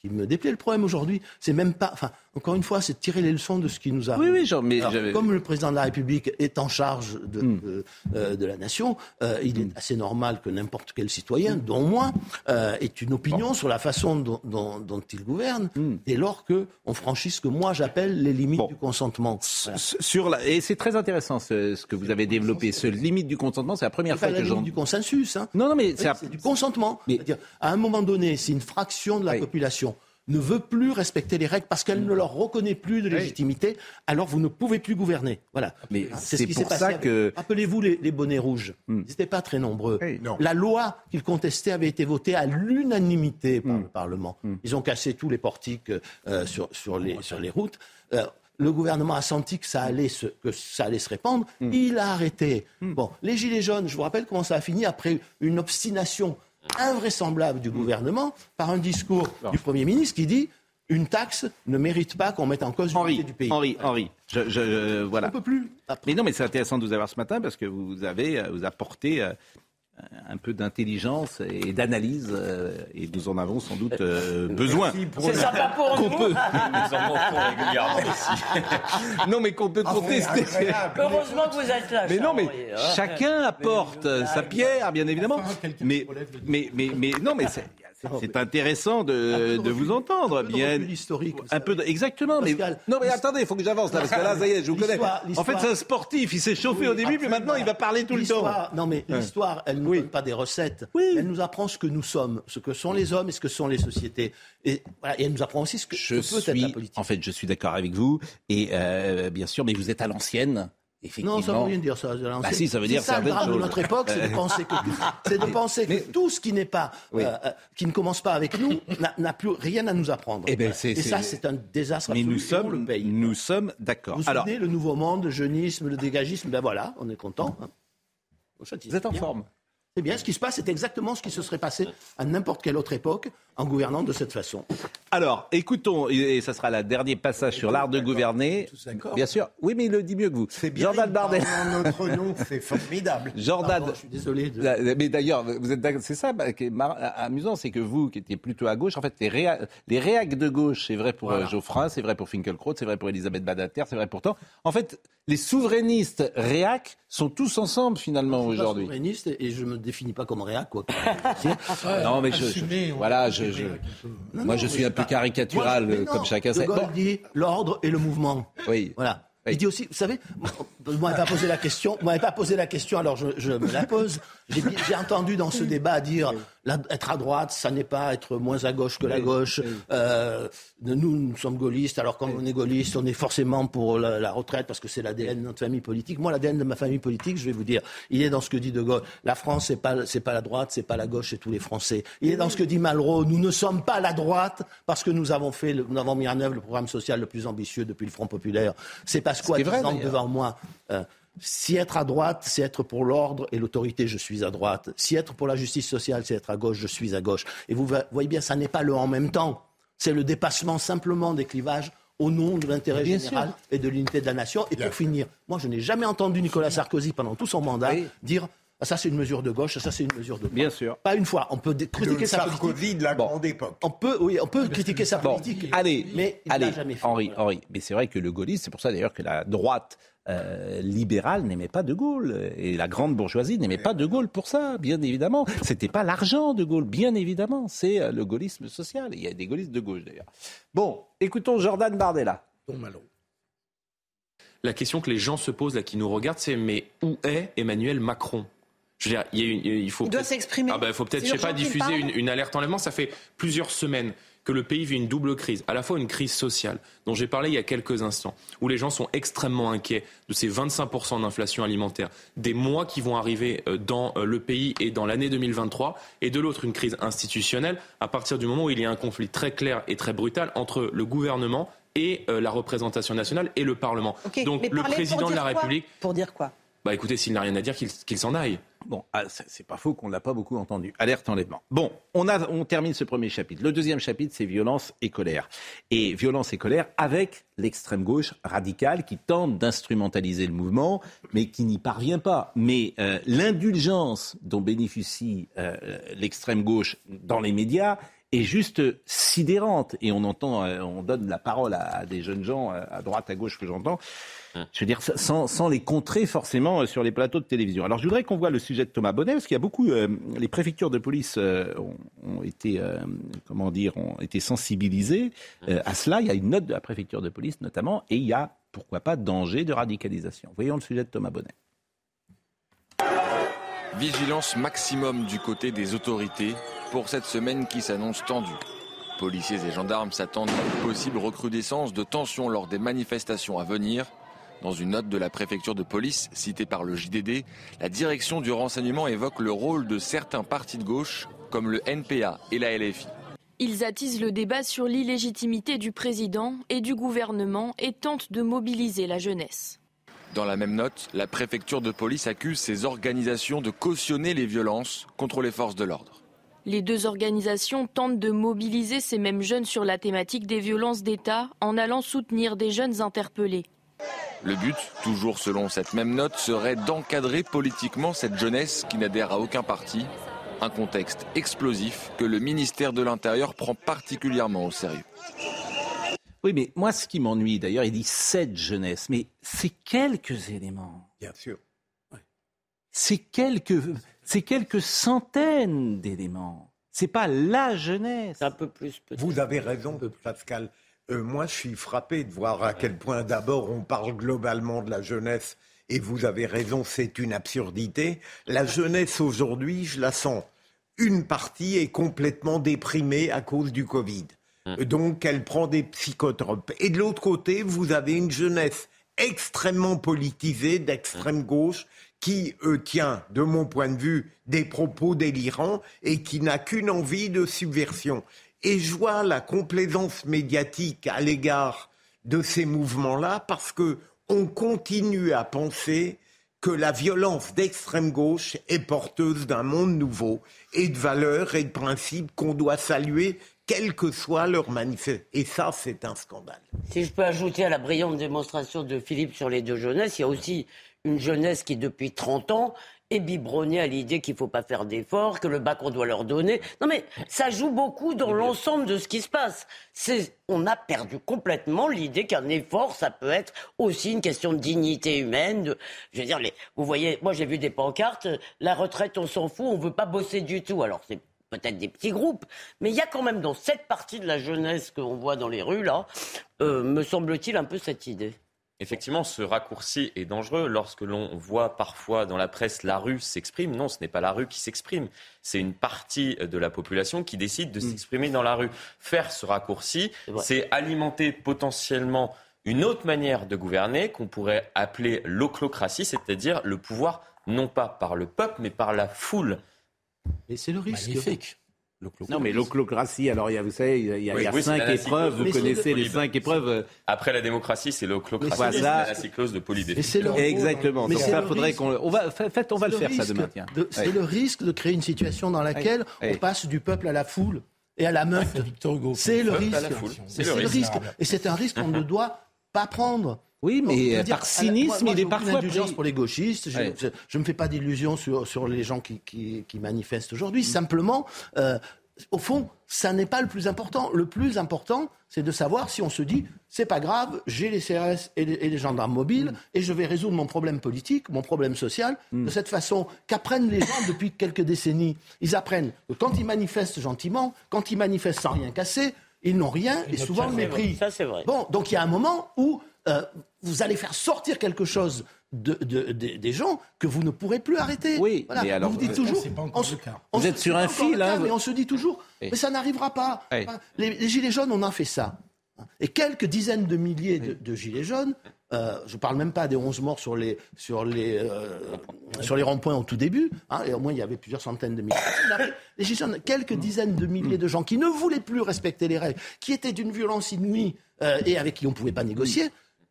qui me déplaît. Le problème aujourd'hui, c'est même pas. Enfin, encore une fois, c'est tirer les leçons de ce qui nous arrive. Oui, oui, genre, mais Alors, comme le président de la République est en charge de, Hmm. de, euh, de la nation, euh, il est assez normal que n'importe quel citoyen, dont moi, euh, ait une opinion sur la façon dont, dont- dont il gouverne, Hmm. dès lors que on franchit ce que moi j'appelle les limites du consentement. Voilà. Sur la, et c'est très intéressant ce, ce que vous avez développé, ce limite du consentement. C'est la première C'est pas fois la que j'en. du consensus. Hein. Non, non, mais Oui, c'est. c'est du consentement. Mais- C'est-à-dire, à un moment donné, si une fraction de la Oui. population ne veut plus respecter les règles parce qu'elle ne leur reconnaît plus de légitimité, alors vous ne pouvez plus gouverner. Voilà. Mais c'est ce qui pour s'est passé avec- que- Rappelez-vous les, les bonnets rouges. Hmm. Ils n'étaient pas très nombreux. Non. La loi qu'ils contestaient avait été votée à l'unanimité par Hmm. le Parlement. Ils ont cassé tous les portiques euh, sur, sur, les, sur les routes. Euh, le gouvernement a senti que ça allait se, que ça allait se répandre. Hmm. Il a arrêté. Bon, les Gilets jaunes, je vous rappelle comment ça a fini après une obstination invraisemblable du gouvernement par un discours du Premier ministre qui dit une taxe ne mérite pas qu'on mette en cause l'unité du pays. Henri, Henri, je, je- euh, On voilà. ne peut plus. Mais non, mais c'est intéressant de vous avoir ce matin parce que vous avez euh, vous apporté euh, un peu d'intelligence et d'analyse euh, et nous en avons sans doute euh, besoin. C'est sympa pour Qu'on nous. peut. Nous en régulièrement ici. Non, mais qu'on peut contester. Heureusement que vous êtes là. Mais non, mais hein. chacun apporte euh, sa pierre, bien évidemment. Mais, mais, mais, mais non, mais c'est intéressant de, de de vous entendre. un peu de Bien, historique, un peu de, exactement. Mais, Pascal, non, mais attendez, il faut que j'avance là, parce que là, ça y est, je vous connais. En fait, c'est un sportif. Il s'est chauffé au début, puis maintenant, il va parler tout le temps. Non, mais l'histoire, elle ne nous Oui. donne pas des recettes. Oui. Elle nous apprend ce que nous sommes, ce que sont les hommes et ce que sont les sociétés. Et, voilà, et elle nous apprend aussi ce que, Je peut être la politique. en fait, je suis d'accord avec vous. Et euh, bien sûr, mais vous êtes à l'ancienne. Effectivement. Non, ça veut rien dire ça. Bah si, ça veut dire ça le drame de notre époque, c'est de penser que, c'est de penser que tout ce qui n'est pas, Oui. euh, euh, qui ne commence pas avec nous, n'a- plus rien à nous apprendre. Eh ben, et ça, c'est- un désastre Mais absolu. nous et on le sommes, paye. nous sommes d'accord. Vous Alors, souvenez, le nouveau monde, le jeunisme, le dégagisme, ben voilà, on est content. hein. Vous êtes en Bien. forme. C'est bien, ce qui se passe, c'est exactement ce qui se serait passé à n'importe quelle autre époque en gouvernant de cette façon. Alors, écoutons, et ça sera le dernier passage sur l'art de gouverner. Bien sûr. Oui, mais il le dit mieux que vous. C'est bien. Jordan Bardella. notre nom, c'est formidable. Jordan. Pardon, je suis désolé. De... La- Mais d'ailleurs, vous êtes d'accord- c'est ça bah, qui est mar- amusant, c'est que vous, qui étiez plutôt à gauche, en fait, les, réa- les réacs de gauche, c'est vrai pour Voilà. euh, Geoffrin, c'est vrai pour Finkielkraut, c'est vrai pour Elisabeth Badater, c'est vrai pourtant. En fait, les souverainistes réacs sont tous ensemble finalement Je aujourd'hui. souverainiste et je me définis pas comme réac, quoi. Non, mais je, je- voilà, peut je, je-. Non, moi, non, je suis un peu caricatural, Moi, comme non, chacun sait. Gaulle Bon. dit l'ordre et le mouvement. Oui. Voilà. Oui. Il dit aussi, vous savez, vous m'avez pas posé la question, vous m'avez pas posé la question, alors je, je me la pose. J'ai entendu dans ce débat dire la- être à droite, ça n'est pas être moins à gauche que la gauche. Euh, nous, nous sommes gaullistes, alors quand on est gaulliste, on est forcément pour la, la retraite parce que c'est l'ADN de notre famille politique. Moi, l'ADN de ma famille politique, je vais vous dire, il est dans ce que dit De Gaulle. La France, c'est pas, c'est pas la droite, c'est pas la gauche, c'est tous les Français. Il est dans ce que dit Malraux. Nous ne sommes pas la droite parce que nous avons fait, le- nous avons mis en œuvre le programme social le plus ambitieux depuis le Front populaire. C'est parce Ce qui est vrai, qu'à 10 ans d'ailleurs. devant moi, euh, Si être à droite, c'est être pour l'ordre et l'autorité, je suis à droite. Si être pour la justice sociale, c'est être à gauche, je suis à gauche. Et vous voyez bien, ça n'est pas le en même temps. C'est le dépassement simplement des clivages au nom de l'intérêt général et de l'unité de la nation. Et pour finir, moi, je n'ai jamais entendu Nicolas Sarkozy pendant tout son mandat dire ah, ça, c'est une mesure de gauche, ça, c'est une mesure de droite. Bien sûr. Pas une fois. On peut critiquer sa Sarkozy politique. de la grande époque. On peut, oui, on peut critiquer sa Bon, politique. allez, mais il allez, l'a jamais fait. Henri, Henri. Mais c'est vrai que le gaullisme, c'est pour ça d'ailleurs que la droite euh, libérale n'aimait pas De Gaulle et la grande bourgeoisie n'aimait pas De Gaulle pour ça, bien évidemment. C'était pas l'argent de Gaulle, bien évidemment. C'est euh, le gaullisme social. Il y a des gaullistes de gauche d'ailleurs. Bon, écoutons Jordan Bardella. Don Malo. La question que les gens se posent, là, qui nous regardent, c'est mais où est Emmanuel Macron? Je veux dire, il, y a une- il faut Il doit peut-être- s'exprimer. Ah bah, il faut peut-être, je sais pas, diffuser une, une alerte enlèvement. Ça fait plusieurs semaines que le pays vit une double crise, à la fois une crise sociale, dont j'ai parlé il y a quelques instants, où les gens sont extrêmement inquiets de ces 25% d'inflation alimentaire, des mois qui vont arriver euh, dans euh, le pays et dans l'année 2023, et de l'autre une crise institutionnelle, à partir du moment où il y a un conflit très clair et très brutal entre le gouvernement et euh, la représentation nationale et le Parlement. Donc le président de la République, Pour dire quoi? Bah écoutez, s'il n'a rien à dire, qu'il s'en aille. Bon, ah, c'est pas faux qu'on l'a pas beaucoup entendu. Alerte enlèvement. Bon, on, a, on termine ce premier chapitre. Le deuxième chapitre, c'est violence et colère. Et violence et colère avec l'extrême gauche radicale qui tente d'instrumentaliser le mouvement, mais qui n'y parvient pas. Mais euh, l'indulgence dont bénéficie euh, l'extrême gauche dans les médias est juste sidérante. Et on entend, euh, on donne la parole à, des jeunes gens euh, à droite, à gauche que j'entends. Je veux dire, sans, sans les contrer forcément euh, sur les plateaux de télévision. Alors, je voudrais qu'on voit le sujet de Thomas Bonnet, parce qu'il y a beaucoup, euh, les préfectures de police euh, ont, ont été, euh, comment dire, ont été sensibilisées euh, à cela. Il y a une note de la préfecture de police notamment, et il y a, pourquoi pas, danger de radicalisation. Voyons le sujet de Thomas Bonnet. Vigilance maximum du côté des autorités pour cette semaine qui s'annonce tendue. Policiers et gendarmes s'attendent à une possible recrudescence de tensions lors des manifestations à venir. Dans une note de la préfecture de police citée par le JDD, la direction du renseignement évoque le rôle de certains partis de gauche, comme le NPA et la LFI. Ils attisent le débat sur l'illégitimité du président et du gouvernement et tentent de mobiliser la jeunesse. Dans la même note, la préfecture de police accuse ces organisations de cautionner les violences contre les forces de l'ordre. Les deux organisations tentent de mobiliser ces mêmes jeunes sur la thématique des violences d'État en allant soutenir des jeunes interpellés. Le but, toujours selon cette même note, serait d'encadrer politiquement cette jeunesse qui n'adhère à aucun parti. Un contexte explosif que le ministère de l'Intérieur prend particulièrement au sérieux. Oui, mais moi, ce qui m'ennuie d'ailleurs, il dit cette jeunesse, mais c'est quelques éléments. Bien sûr. C'est quelques, c'est quelques centaines d'éléments. C'est pas la jeunesse. Un peu plus. Vous avez raison, Pascal. Euh, moi, je suis frappé de voir à quel point, d'abord, on parle globalement de la jeunesse, et vous avez raison, c'est une absurdité. La jeunesse aujourd'hui, je la sens. Une partie est complètement déprimée à cause du Covid. Donc, elle prend des psychotropes. Et de l'autre côté, vous avez une jeunesse extrêmement politisée, d'extrême gauche, qui tient, de mon point de vue, des propos délirants et qui n'a qu'une envie de subversion. Et je vois la complaisance médiatique à l'égard de ces mouvements-là parce que on continue à penser que la violence d'extrême gauche est porteuse d'un monde nouveau et de valeurs et de principes qu'on doit saluer, quelle que soit leur manifeste. Et ça, c'est un scandale. Si je peux ajouter à la brillante démonstration de Philippe sur les deux jeunesses, il y a aussi une jeunesse qui, depuis 30 ans, est biberonnée à l'idée qu'il ne faut pas faire d'efforts, que le bac, on doit leur donner. Non, mais ça joue beaucoup dans l'ensemble de ce qui se passe. C'est, on a perdu complètement l'idée qu'un effort, ça peut être aussi une question de dignité humaine. De, je veux dire, les, vous voyez, moi j'ai vu des pancartes, la retraite, on s'en fout, on ne veut pas bosser du tout. Alors c'est peut-être des petits groupes, mais il y a quand même dans cette partie de la jeunesse qu'on voit dans les rues, là, euh, me semble-t-il, un peu cette idée. Effectivement, ce raccourci est dangereux lorsque l'on voit parfois dans la presse la rue s'exprime. Non, ce n'est pas la rue qui s'exprime. C'est une partie de la population qui décide de s'exprimer dans la rue. Faire ce raccourci, c'est alimenter potentiellement une autre manière de gouverner qu'on pourrait appeler l'oclocratie, c'est-à-dire le pouvoir non pas par le peuple, mais par la foule. Mais c'est le risque. Magnifique. Non, mais l'oclocratie, alors il y a, vous savez, il y a, il y a Oui, cinq la épreuves, vous connaissez les cinq épreuves. Après la démocratie, c'est l'oclocratie, Voilà. c'est la cyclose de le- Exactement. Mais Donc ça, faudrait risque. qu'on. On va, fa- faites, on va le faire ça demain, de- C'est Ouais. le risque de créer une situation dans laquelle Ouais. on passe du peuple à la foule et à la meute. C'est le risque. C'est le risque. Et c'est un risque qu'on ne doit pas prendre. Oui, mais euh, dire, par cynisme, moi- moi, il est parfois indulgence pris. pour les gauchistes. Je- Ouais. Je ne me fais pas d'illusions sur, sur les gens qui, qui, qui manifestent aujourd'hui. Simplement, euh, au fond, ça n'est pas le plus important. Le plus important, c'est de savoir si on se dit, c'est pas grave, j'ai les CRS et les, et les gendarmes mobiles et je vais résoudre mon problème politique, mon problème social, de cette façon qu'apprennent les gens depuis quelques décennies. Ils apprennent que quand ils manifestent gentiment, quand ils manifestent sans rien casser, ils n'ont rien et souvent le mépris. Ça, c'est vrai. Bon, donc il y a un moment où euh, vous allez faire sortir quelque chose de, de- de- des gens que vous ne pourrez plus arrêter. Oui, Voilà. mais alors, vous vous dites toujours. pas on encore se- le cas. on Vous se- êtes sur un fil, cas, hein, mais on se dit toujours, Oui. mais ça n'arrivera pas. Oui. Les, les gilets jaunes, on a fait ça. Et quelques dizaines de milliers de, de gilets jaunes. euh, je ne parle même pas des 11 morts sur les, sur les, euh, sur les ronds-points au tout début. hein, et au moins, il y avait plusieurs centaines de milliers. Les gilets jaunes, quelques dizaines de milliers de gens qui ne voulaient plus respecter les règles, qui étaient d'une violence inouïe euh, et avec qui on ne pouvait pas négocier,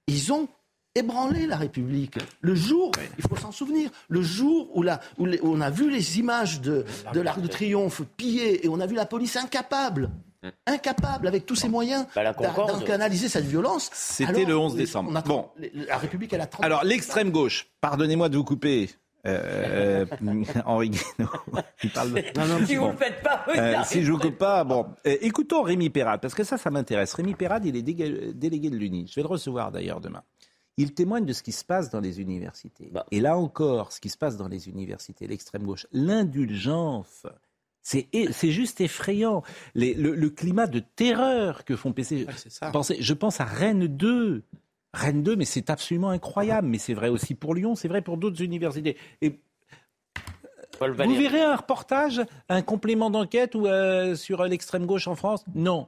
ils ont ébranlé la République. Le jour, il faut s'en souvenir, le jour où, la- où les- où on a vu les images de, de l'Arc de Triomphe pillées et on a vu la police incapable, incapable avec tous ses moyens Bah, la d'a- Concorde. d'en canaliser cette violence. C'était le 11 les- décembre. on a- Bon. La République, elle a 30 Alors, l'extrême gauche, pardonnez-moi de vous couper. Euh, euh, Henri Guénaud, il parle de- Si vous Bon. le faites pas, vous Euh, si je vous coupe pas, bon, Euh, écoutons Rémi Perrade, parce que ça, ça m'intéresse. Rémi Perrade, il est déga- délégué de l'UNI. Je vais le recevoir d'ailleurs demain. Il témoigne de ce qui se passe dans les universités. Bah. Et là encore, ce qui se passe dans les universités, l'extrême gauche, l'indulgence. C'est juste effrayant. Les- le, le climat de terreur que font PC. Je pense à Rennes 2. Rennes 2, mais c'est absolument incroyable. Mais c'est vrai aussi pour Lyon, c'est vrai pour d'autres universités. Et vous verrez un reportage, un complément d'enquête ou euh, sur l'extrême gauche en France? Non.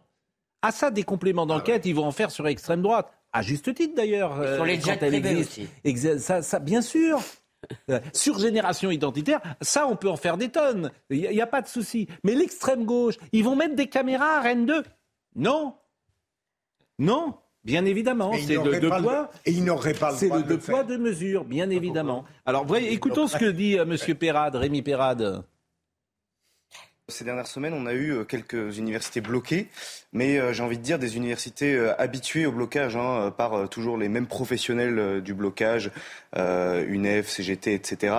À ça, des compléments d'enquête, ils vont en faire sur l'extrême droite. À juste titre d'ailleurs. euh, sur les quand elle aussi. Ça, ça, bien sûr. Euh, Sur génération identitaire, ça, on peut en faire des tonnes. Il n'y a, pas de souci. Mais l'extrême gauche, ils vont mettre des caméras à Rennes 2 Non. Non. Bien évidemment, c'est de n'aurait deux pas le- poids. Et il n'aurait pas le C'est droit le de deux le poids, deux mesures, bien évidemment. Alors, voyez, écoutons ce que dit euh, Monsieur Perrade, Rémi Perrade. Ces dernières semaines, on a eu euh, quelques universités bloquées, mais euh, j'ai envie de dire des universités habituées au blocage hein, par toujours les mêmes professionnels du blocage, euh, UNEF, CGT, etc.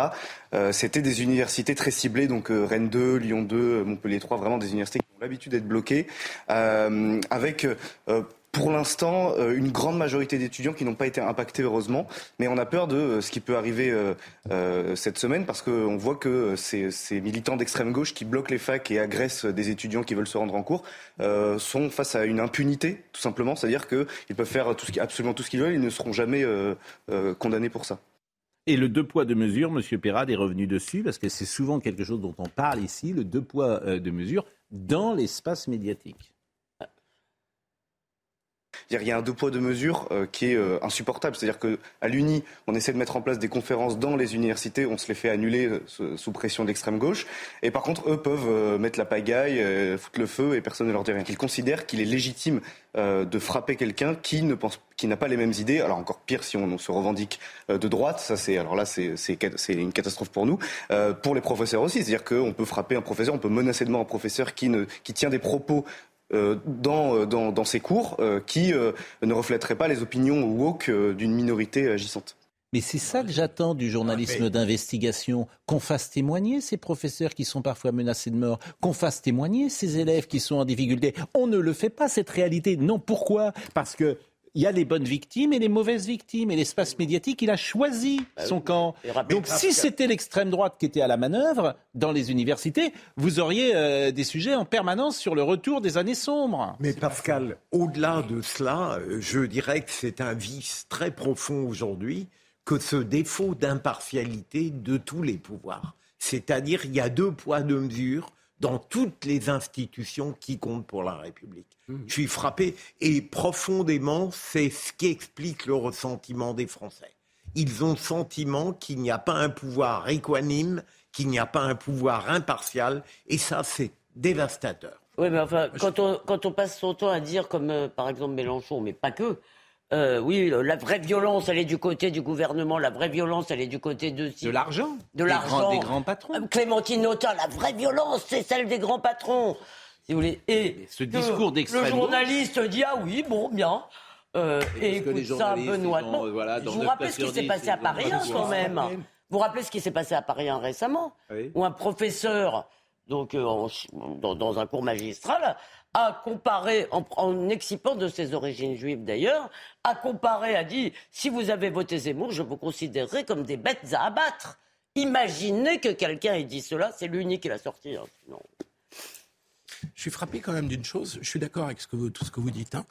Euh, C'était des universités très ciblées, donc euh, Rennes 2, Lyon 2, euh, Montpellier 3, vraiment des universités qui ont l'habitude d'être bloquées, euh, avec euh, pour l'instant euh, une grande majorité d'étudiants qui n'ont pas été impactés heureusement, mais on a peur de euh, ce qui peut arriver euh, cette semaine parce qu'on voit que ces, militants d'extrême gauche qui bloquent les facs et agressent des étudiants qui veulent se rendre en cours sont face à une impunité tout simplement, c'est-à-dire qu'ils peuvent faire absolument tout ce qu'ils veulent, ils ne seront jamais condamnés pour ça. Et le deux poids, deux mesures, Monsieur Perrade est revenu dessus, parce que c'est souvent quelque chose dont on parle ici, le deux poids, deux mesures, dans l'espace médiatique. Il y a un deux poids deux mesures euh, qui est euh, insupportable. C'est-à-dire qu'à l'Uni, on essaie de mettre en place des conférences dans les universités, on se les fait annuler euh, sous- pression d'extrême gauche. Et par contre, eux peuvent mettre la pagaille, foutre le feu et personne ne leur dit rien. Ils considèrent qu'il est légitime de frapper quelqu'un qui ne pense, qui n'a pas les mêmes idées. Alors encore pire si on, se revendique de droite. Ça c'est alors là c'est une catastrophe pour nous, pour les professeurs aussi. C'est-à-dire qu'on peut frapper un professeur, on peut menacer de mort un professeur qui tient des propos dans, euh, dans, dans ses cours euh, qui euh, ne reflèteraient pas les opinions woke euh, d'une minorité agissante. Mais c'est ça que j'attends du journalisme d'investigation, qu'on fasse témoigner ces professeurs qui sont parfois menacés de mort, qu'on fasse témoigner ces élèves qui sont en difficulté. On ne le fait pas, cette réalité. Non, pourquoi? Parce que il y a les bonnes victimes et les mauvaises victimes. Et l'espace médiatique, il a choisi son camp. Donc si c'était l'extrême droite qui était à la manœuvre dans les universités, vous auriez euh, des sujets en permanence sur le retour des années sombres. Mais Pascal, au-delà de cela, euh, je dirais que c'est un vice très profond aujourd'hui que ce défaut d'impartialité de tous les pouvoirs. C'est-à-dire il y a deux poids, deux mesures dans toutes les institutions qui comptent pour la République. Je suis frappé et profondément, c'est ce qui explique le ressentiment des Français. Ils ont le sentiment qu'il n'y a pas un pouvoir équanime, qu'il n'y a pas un pouvoir impartial, et ça, c'est dévastateur. Oui, mais enfin, quand on, quand on passe son temps à dire, comme euh, par exemple Mélenchon, mais pas que, euh, oui, euh, la vraie violence, elle est du côté du gouvernement, la vraie violence, elle est du côté de... De l'argent. De Des l'argent. grands- des grands patrons. Euh, Clémentine Autain, la vraie violence, c'est celle des grands patrons. Si vous voulez. Et ce discours d'extrême Le journaliste dit, ah oui, bon, bien. Euh, et écoute ça voilà, dans vous vous neuf rappelez cas ce qui s'est passé à Paris hein, quand même Vous vous rappelez ce qui s'est passé à Paris hein, récemment Oui. Où un professeur, donc euh, en- dans, dans un cours magistral, a comparé, en, excipant de ses origines juives d'ailleurs, a comparé, a dit si vous avez voté Zemmour, je vous considérerai comme des bêtes à abattre. Imaginez que quelqu'un ait dit cela, c'est l'unique qui l'a sorti. hein. Je suis frappé quand même d'une chose. Je suis d'accord avec ce que vous- tout ce que vous dites, hein,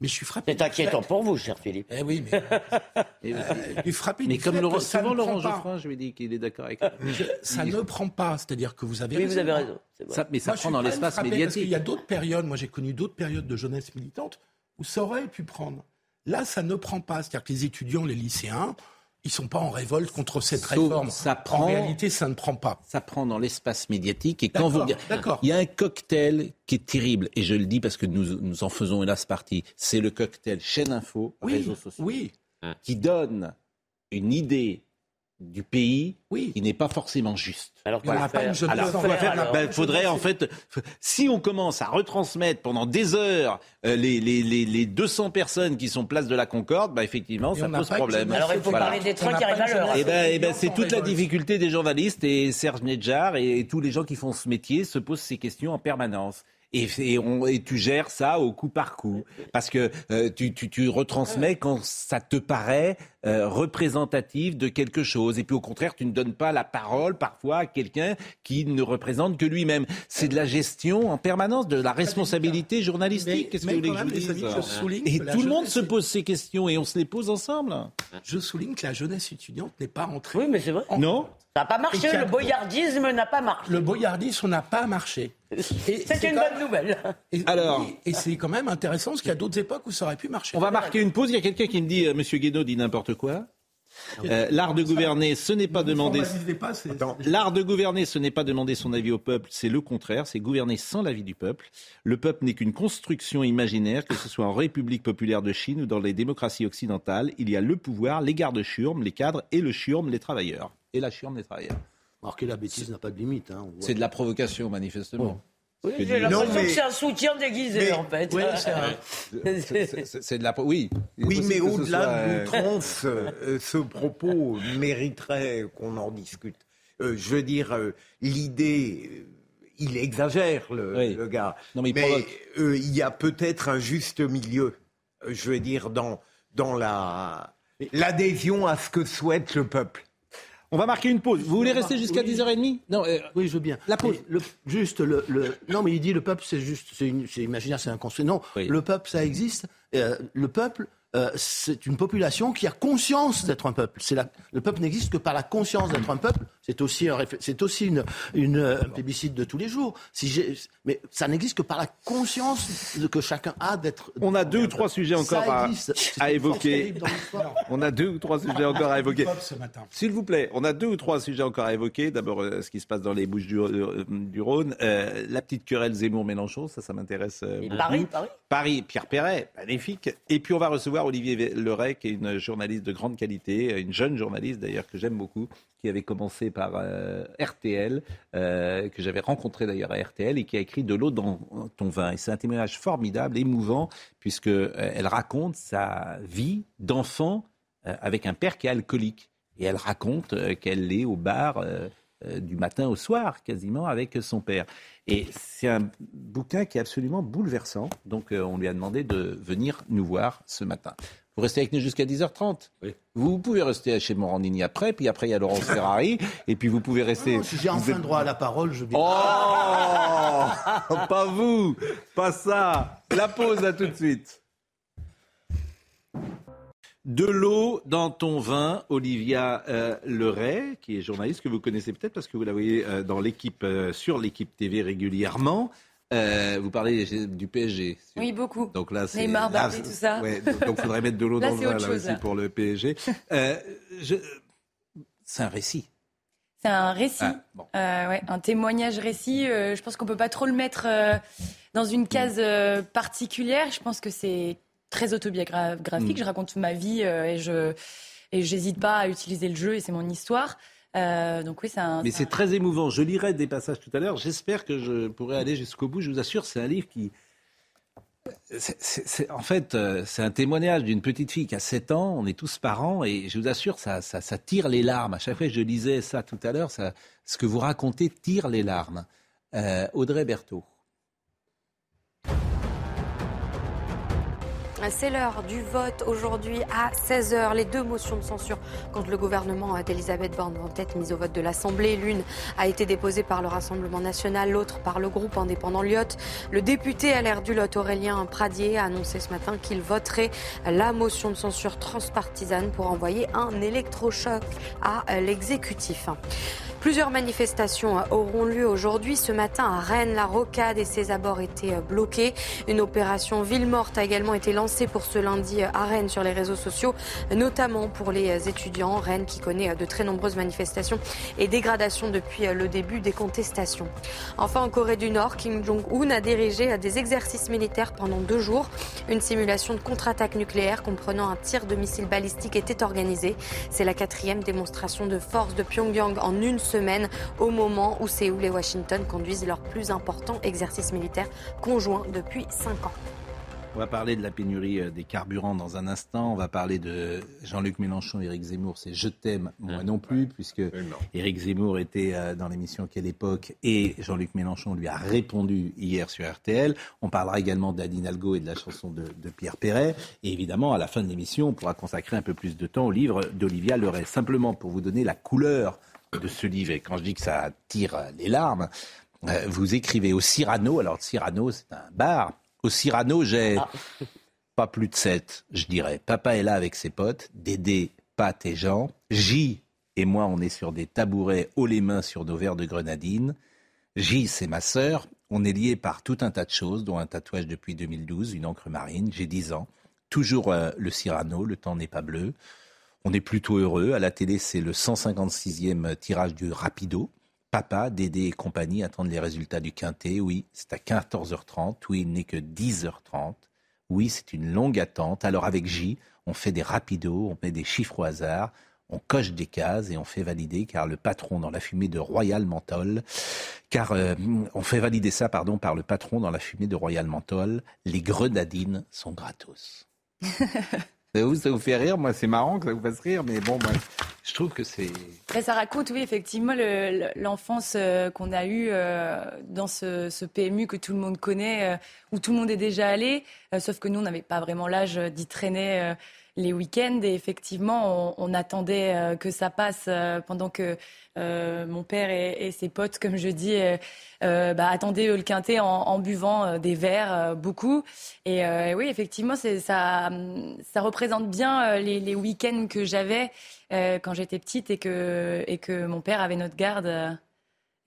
mais je suis frappé. C'est inquiétant pour vous, cher Philippe. Eh oui, mais Et- euh, je suis frappé. Mais comme fait Laurent, souvent Laurent. Geoffrin, je lui dis qu'il est d'accord avec moi. Je- ça ne prend pas, c'est-à-dire que vous avez Oui, raison. vous avez raison. c'est vrai. Ça- mais ça Moi, prend dans l'espace frappé Parce qu'il médiatique. y a d'autres périodes, moi j'ai connu d'autres périodes de jeunesse militante où ça aurait pu prendre. Là, ça ne prend pas. C'est-à-dire que les étudiants, les lycéens, ils sont pas en révolte contre cette Sauf réforme. ça prend- En réalité, ça ne prend pas. Ça prend dans l'espace médiatique et quand vous il y a un cocktail qui est terrible et je le dis parce que nous nous en faisons hélas partie. C'est le cocktail chaîne info Oui, réseaux sociaux oui. qui donne une idée du pays Oui. qui n'est pas forcément juste. Alors, Il faire alors. Ben, faudrait en fait, si on commence à retransmettre pendant des heures euh, les, les, les, les 200 personnes qui sont place de la Concorde, ben, effectivement, Et ça pose problème. Alors, il faut Voilà. parler des trains qui arrivent à l'heure. Eh ben, eh ben, c'est toute la difficulté des journalistes et Serge Nedjar et, tous les gens qui font ce métier se posent ces questions en permanence. Et, et on- et tu gères ça au coup par coup. Parce que euh, tu, tu, tu retransmets quand ça te paraît euh, représentatif de quelque chose. Et puis au contraire, tu ne donnes pas la parole parfois à quelqu'un qui ne représente que lui-même. C'est de la gestion en permanence, de la responsabilité journalistique. Mais- Qu'est-ce que mais vous voulez quand que je même, vous les dise amis, je souligne Et tout le monde se pose ces questions et on se les pose ensemble. Je souligne que la jeunesse étudiante n'est pas entrée. Oui, mais c'est vrai. Non Ça n'a pas marché, le boyardisme n'a pas marché. Le boyardisme n'a pas marché. C'est une bonne nouvelle. Et, Alors- et c'est quand même intéressant parce qu'il y a d'autres époques où ça aurait pu marcher. On va marquer une pause. Il y a quelqu'un qui me dit, euh, Monsieur Guénaud dit n'importe quoi. Euh, L'art de gouverner, ce n'est pas demander. L'art de gouverner, ce n'est pas demander son avis au peuple, c'est le contraire, c'est gouverner sans l'avis du peuple. Le peuple n'est qu'une construction imaginaire, que ce soit en République populaire de Chine ou dans les démocraties occidentales. Il y a le pouvoir, les gardes churmes, les cadres et le churme, les travailleurs. Et la churme, les travailleurs. Que la bêtise n'a pas de limite. hein. C'est de la provocation, manifestement. Oui, J'ai l'impression mais- que c'est un soutien déguisé, Mais- en fait. Oui, c'est de la. Oui. Oui, mais au-delà soit, de euh, l'outrance, euh, ce propos mériterait qu'on en discute. Euh, je veux dire, euh, l'idée, euh, il exagère, le, Oui. le gars. Non, mais il mais provoque. euh, il y a peut-être un juste milieu, euh, je veux dire, dans, dans la, l'adhésion à ce que souhaite le peuple. On va marquer une pause. Vous voulez rester jusqu'à Oui. 10h30 Non, euh, Oui, je veux bien. La pause. Le- juste le, le- Non, mais il dit le peuple, c'est juste, c'est imaginaire, c'est inconstruit. Non, Oui. le peuple, ça existe. Euh, le peuple, euh, c'est une population qui a conscience d'être un peuple. La- le peuple n'existe que par la conscience d'être un peuple. C'est aussi un, c'est aussi une, une, euh, un plébiscite de tous les jours. Si mais ça n'existe que par la conscience de- que chacun a d'être. on a deux ou trois sujets encore à, évoquer. On a deux ou trois sujets encore à évoquer. Ce matin. S'il vous plaît, on a deux ou trois sujets encore à évoquer. D'abord, euh, ce qui se passe dans les Bouches du, euh, du Rhône. Euh, la petite querelle Zemmour-Mélenchon, ça, ça m'intéresse euh. Paris, Paris. Paris, Pierre Perret, magnifique. Et puis on va recevoir Olivier Leray, qui est une journaliste de grande qualité, une jeune journaliste d'ailleurs que j'aime beaucoup, qui avait commencé par euh, RTL, euh, que j'avais rencontré d'ailleurs à RTL, et qui a écrit De l'eau dans ton vin. Et c'est un témoignage formidable, émouvant, puisque euh, elle raconte sa vie d'enfant euh, avec un père qui est alcoolique. Et elle raconte euh, qu'elle est au bar euh, euh, du matin au soir, quasiment, avec son père. Et c'est un bouquin qui est absolument bouleversant. Donc euh, on lui a demandé de venir nous voir ce matin. Vous restez avec nous jusqu'à 10h30 Oui. Vous pouvez rester chez Morandini après, puis après il y a Laurence Ferrari, et puis vous pouvez rester... Non, si j'ai enfin êtes- droit à la parole, je dis. Oh Pas vous Pas ça La pause, à tout de suite. De l'eau dans ton vin, Olivia euh, Leray, qui est journaliste que vous connaissez peut-être parce que vous la voyez euh, dans l'équipe, euh, sur l'équipe TV régulièrement. Euh, vous parlez du PSG. Oui, beaucoup. Donc là, c'est Neymar, là, tout ça. Ouais, donc donc faudrait mettre de l'eau dans le vin là aussi là. pour le PSG. Je- C'est un récit. C'est un récit, ah, ouais, un témoignage récit. je pense qu'on peut pas trop le mettre dans une case particulière. Je pense que c'est très autobiographique. Mm. Je raconte ma vie et je et j'hésite pas à utiliser le jeu et c'est mon histoire. Euh, donc oui, c'est un. Mais c'est très émouvant. Je lirai des passages tout à l'heure. J'espère que je pourrai aller jusqu'au bout. Je vous assure, c'est un livre qui. En fait, euh, c'est un témoignage d'une petite fille qui a 7 ans. On est tous parents et je vous assure, ça, ça, ça tire les larmes. À chaque fois que je lisais ça tout à l'heure, ce que vous racontez tire les larmes. Euh, Audrey Berthaud. C'est l'heure du vote aujourd'hui à 16h. Les deux motions de censure contre le gouvernement d'Elisabeth Borne vont être mises au vote de l'Assemblée. L'une a été déposée par le Rassemblement national, l'autre par le groupe indépendant Lyot. Le député à l'air du Lot, Aurélien Pradier, a annoncé ce matin qu'il voterait la motion de censure transpartisane pour envoyer un électrochoc à l'exécutif. Plusieurs manifestations auront lieu aujourd'hui. Ce matin à Rennes, la rocade et ses abords étaient bloqués. Une opération ville morte a également été lancée pour ce lundi à Rennes sur les réseaux sociaux, notamment pour les étudiants. Rennes qui connaît de très nombreuses manifestations et dégradations depuis le début des contestations. Enfin, en Corée du Nord, Kim Jong-un a dirigé des exercices militaires pendant deux jours. Une simulation de contre-attaque nucléaire comprenant un tir de missiles balistiques était organisée. C'est la quatrième démonstration de force de Pyongyang en une semaine, au moment où Séoul et Washington conduisent leur plus important exercice militaire conjoint depuis cinq ans. On va parler de la pénurie euh, des carburants dans un instant. On va parler de Jean-Luc Mélenchon, Éric Zemmour. C'est Je t'aime, moi non plus, puisque Éric Zemmour était euh, dans l'émission Quelle époque et Jean-Luc Mélenchon lui a répondu hier sur RTL. On parlera également d'Adine Algo et de la chanson de, Pierre Perret. Et évidemment, à la fin de l'émission, on pourra consacrer un peu plus de temps au livre d'Olivia Leray. Simplement pour vous donner la couleur de ce livre, et quand je dis que ça tire les larmes, euh, vous écrivez au Cyrano, alors Cyrano c'est un bar, au Cyrano j'ai ah. pas plus de sept, je dirais. Papa est là avec ses potes, Dédé, Pat et Jean, J et moi on est sur des tabourets haut les mains sur nos verres de grenadine. J c'est ma sœur, on est liés par tout un tas de choses, dont un tatouage depuis 2012, une encre marine, j'ai 10 ans. Toujours euh, le Cyrano, le temps n'est pas bleu. On est plutôt heureux. À la télé, c'est le 156e tirage du Rapido. Papa, Dédé et compagnie attendent les résultats du Quintet. Oui, c'est à 14h30. Oui, il n'est que 10h30. Oui, c'est une longue attente. Alors avec J, on fait des rapidos, on met des chiffres au hasard, on coche des cases et on fait valider, car le patron dans la fumée de Royal Menthol, car euh, on fait valider ça, pardon, par le patron dans la fumée de Royal Menthol, les grenadines sont gratos. Ça vous, ça vous fait rire Moi, c'est marrant que ça vous fasse rire, mais bon, je trouve que c'est. Ça raconte, oui, effectivement, l'enfance euh, qu'on a eue euh, dans ce, PMU que tout le monde connaît, euh, où tout le monde est déjà allé, sauf que nous, on n'avait pas vraiment l'âge d'y traîner les week-ends. Et effectivement, on, attendait que ça passe pendant que mon père et, ses potes, comme je dis, bah, attendaient le quintet en, buvant des verres, beaucoup. Et, oui, effectivement, ça, représente bien les, week-ends que j'avais quand j'étais petite et que, et que mon père avait notre garde.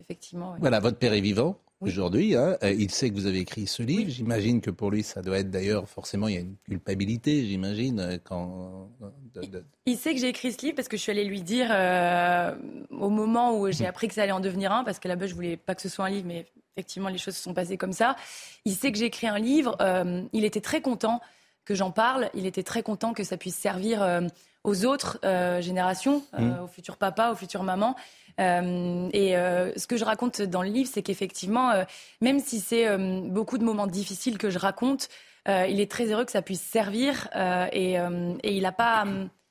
effectivement. Voilà, votre père est vivant aujourd'hui. Hein. Euh, il sait que vous avez écrit ce livre. J'imagine que pour lui, ça doit être d'ailleurs forcément, il y a une culpabilité, j'imagine, euh, quand. Il sait que j'ai écrit ce livre parce que je suis allée lui dire euh, au moment où j'ai appris que ça allait en devenir un, parce que là-bas, je voulais pas que ce soit un livre, mais effectivement, les choses se sont passées comme ça. Il sait que j'ai écrit un livre. il était très content que j'en parle. Il était très content que ça puisse servir aux autres générations, mmh. aux futurs papas, aux futures mamans. Euh, et euh, ce que je raconte dans le livre, c'est qu'effectivement, euh, même si c'est beaucoup de moments difficiles que je raconte, il est très heureux que ça puisse servir et, il n'a pas.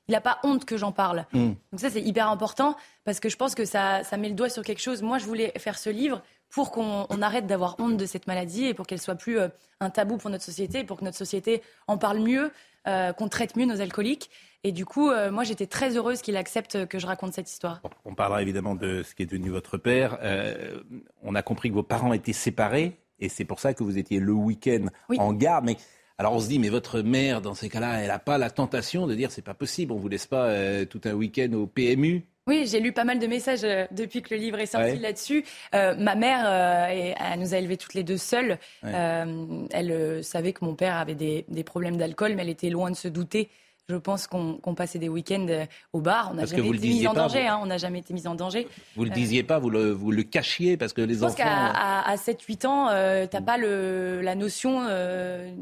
il pas honte que j'en parle. Mm. Donc ça, c'est hyper important parce que je pense que ça, ça met le doigt sur quelque chose. Moi, je voulais faire ce livre pour qu'on arrête d'avoir honte de cette maladie et pour qu'elle soit plus un tabou pour notre société, pour que notre société en parle mieux, qu'on traite mieux nos alcooliques. Et du coup, euh, moi, j'étais très heureuse qu'il accepte que je raconte cette histoire. On parlera évidemment de ce qui est devenu votre père. Euh, on a compris que vos parents étaient séparés, et c'est pour ça que vous étiez le week-end en garde. Mais alors on se dit, mais votre mère, dans ces cas-là, elle n'a pas la tentation de dire, c'est pas possible, on vous laisse pas euh, tout un week-end au PMU oui, j'ai lu pas mal de messages depuis que le livre est sorti là-dessus. ma mère, elle nous a élevés toutes les deux seules. elle savait que mon père avait des, des problèmes d'alcool, mais elle était loin de se douter Je pense qu'on passait des week-ends euh, au bar. On n'a jamais été mis en danger. Vous... Hein, on n'a jamais été mis en danger. Vous le disiez pas, vous le, vous le cachiez parce que les je enfants. Je pense qu'à à, 7-8 ans, euh, t'as pas le, la notion euh,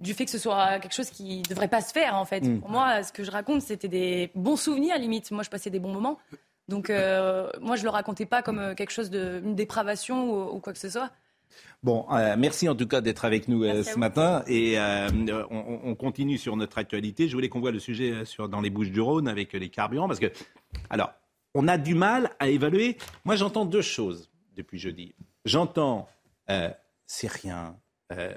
du fait que ce soit quelque chose qui devrait pas se faire en fait. Mm. Pour moi, ce que je raconte, c'était des bons souvenirs limite. Moi, je passais des bons moments. Donc, euh, moi, je le racontais pas comme euh, quelque chose de une dépravation ou, ou quoi que ce soit. Bon, euh, merci en tout cas d'être avec nous euh, ce matin et euh, on, on, continue sur notre actualité. Je voulais qu'on voit le sujet sur, dans les Bouches du Rhône avec les carburants parce que, alors, on a du mal à évaluer. Moi, j'entends deux choses depuis jeudi. J'entends, c'est rien,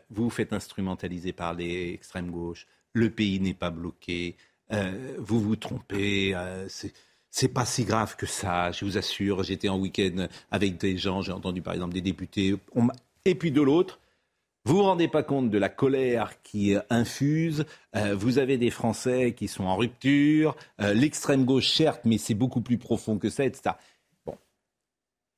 vous vous faites instrumentaliser par les extrêmes gauches, le pays n'est pas bloqué, vous vous trompez, c'est c'est pas si grave que ça, je vous assure. J'étais en week-end avec des gens, j'ai entendu par exemple des députés. On et puis de l'autre, vous vous rendez pas compte de la colère qui infuse. Euh, vous avez des Français qui sont en rupture. Euh, L'extrême gauche, certes, mais c'est beaucoup plus profond que ça, etc. Bon,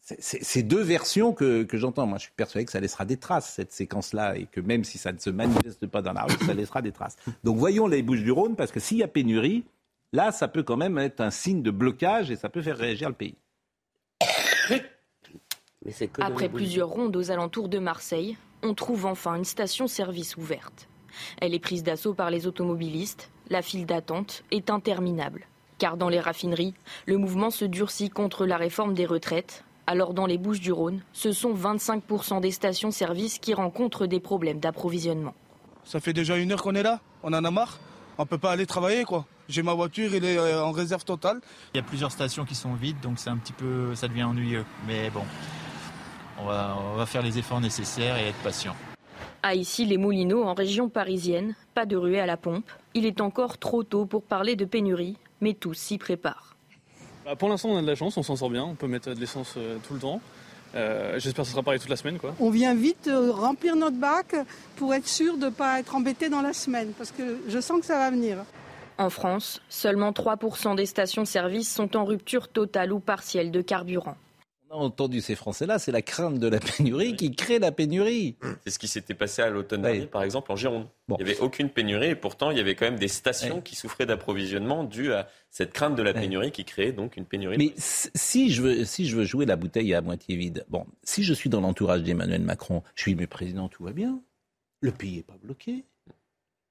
c'est deux versions que, que j'entends. Moi, je suis persuadé que ça laissera des traces, cette séquence-là, et que même si ça ne se manifeste pas dans la rue, ça laissera des traces. Donc voyons les Bouches du Rhône, parce que s'il y a pénurie, là, ça peut quand même être un signe de blocage et ça peut faire réagir le pays. Après plusieurs rondes aux alentours de Marseille, on trouve enfin une station-service ouverte. Elle est prise d'assaut par les automobilistes. La file d'attente est interminable. Car dans les raffineries, le mouvement se durcit contre la réforme des retraites. Alors dans les Bouches du Rhône, ce sont 25% des stations-service qui rencontrent des problèmes d'approvisionnement. Ça fait déjà une heure qu'on est là, on en a marre. On peut pas aller travailler quoi. J'ai ma voiture, elle est en réserve totale. Il y a plusieurs stations qui sont vides, donc c'est un petit peu, ça devient ennuyeux. Mais bon, on va, on va faire les efforts nécessaires et être patient. À ici les Moulineaux, en région parisienne, pas de ruée à la pompe. Il est encore trop tôt pour parler de pénurie, mais tous s'y préparent. Bah pour l'instant, on a de la chance, on s'en sort bien, on peut mettre de l'essence euh, tout le temps. Euh, J'espère que ce sera pareil toute la semaine. Quoi. On vient vite euh, remplir notre bac pour être sûr de ne pas être embêté dans la semaine, parce que je sens que ça va venir. En France, seulement 3% des stations-service sont en rupture totale ou partielle de carburant. A entendu ces Français-là, c'est la crainte de la pénurie qui crée la pénurie. C'est ce qui s'était passé à l'automne dernier, par exemple, en Gironde. Bon. Il n'y avait aucune pénurie et pourtant il y avait quand même des stations qui souffraient d'approvisionnement dû à cette crainte de la pénurie qui créait donc une pénurie. Mais si je, veux, si je veux jouer la bouteille à moitié vide, bon, si je suis dans l'entourage d'Emmanuel Macron, je suis mais président, tout va bien. Le pays n'est pas bloqué.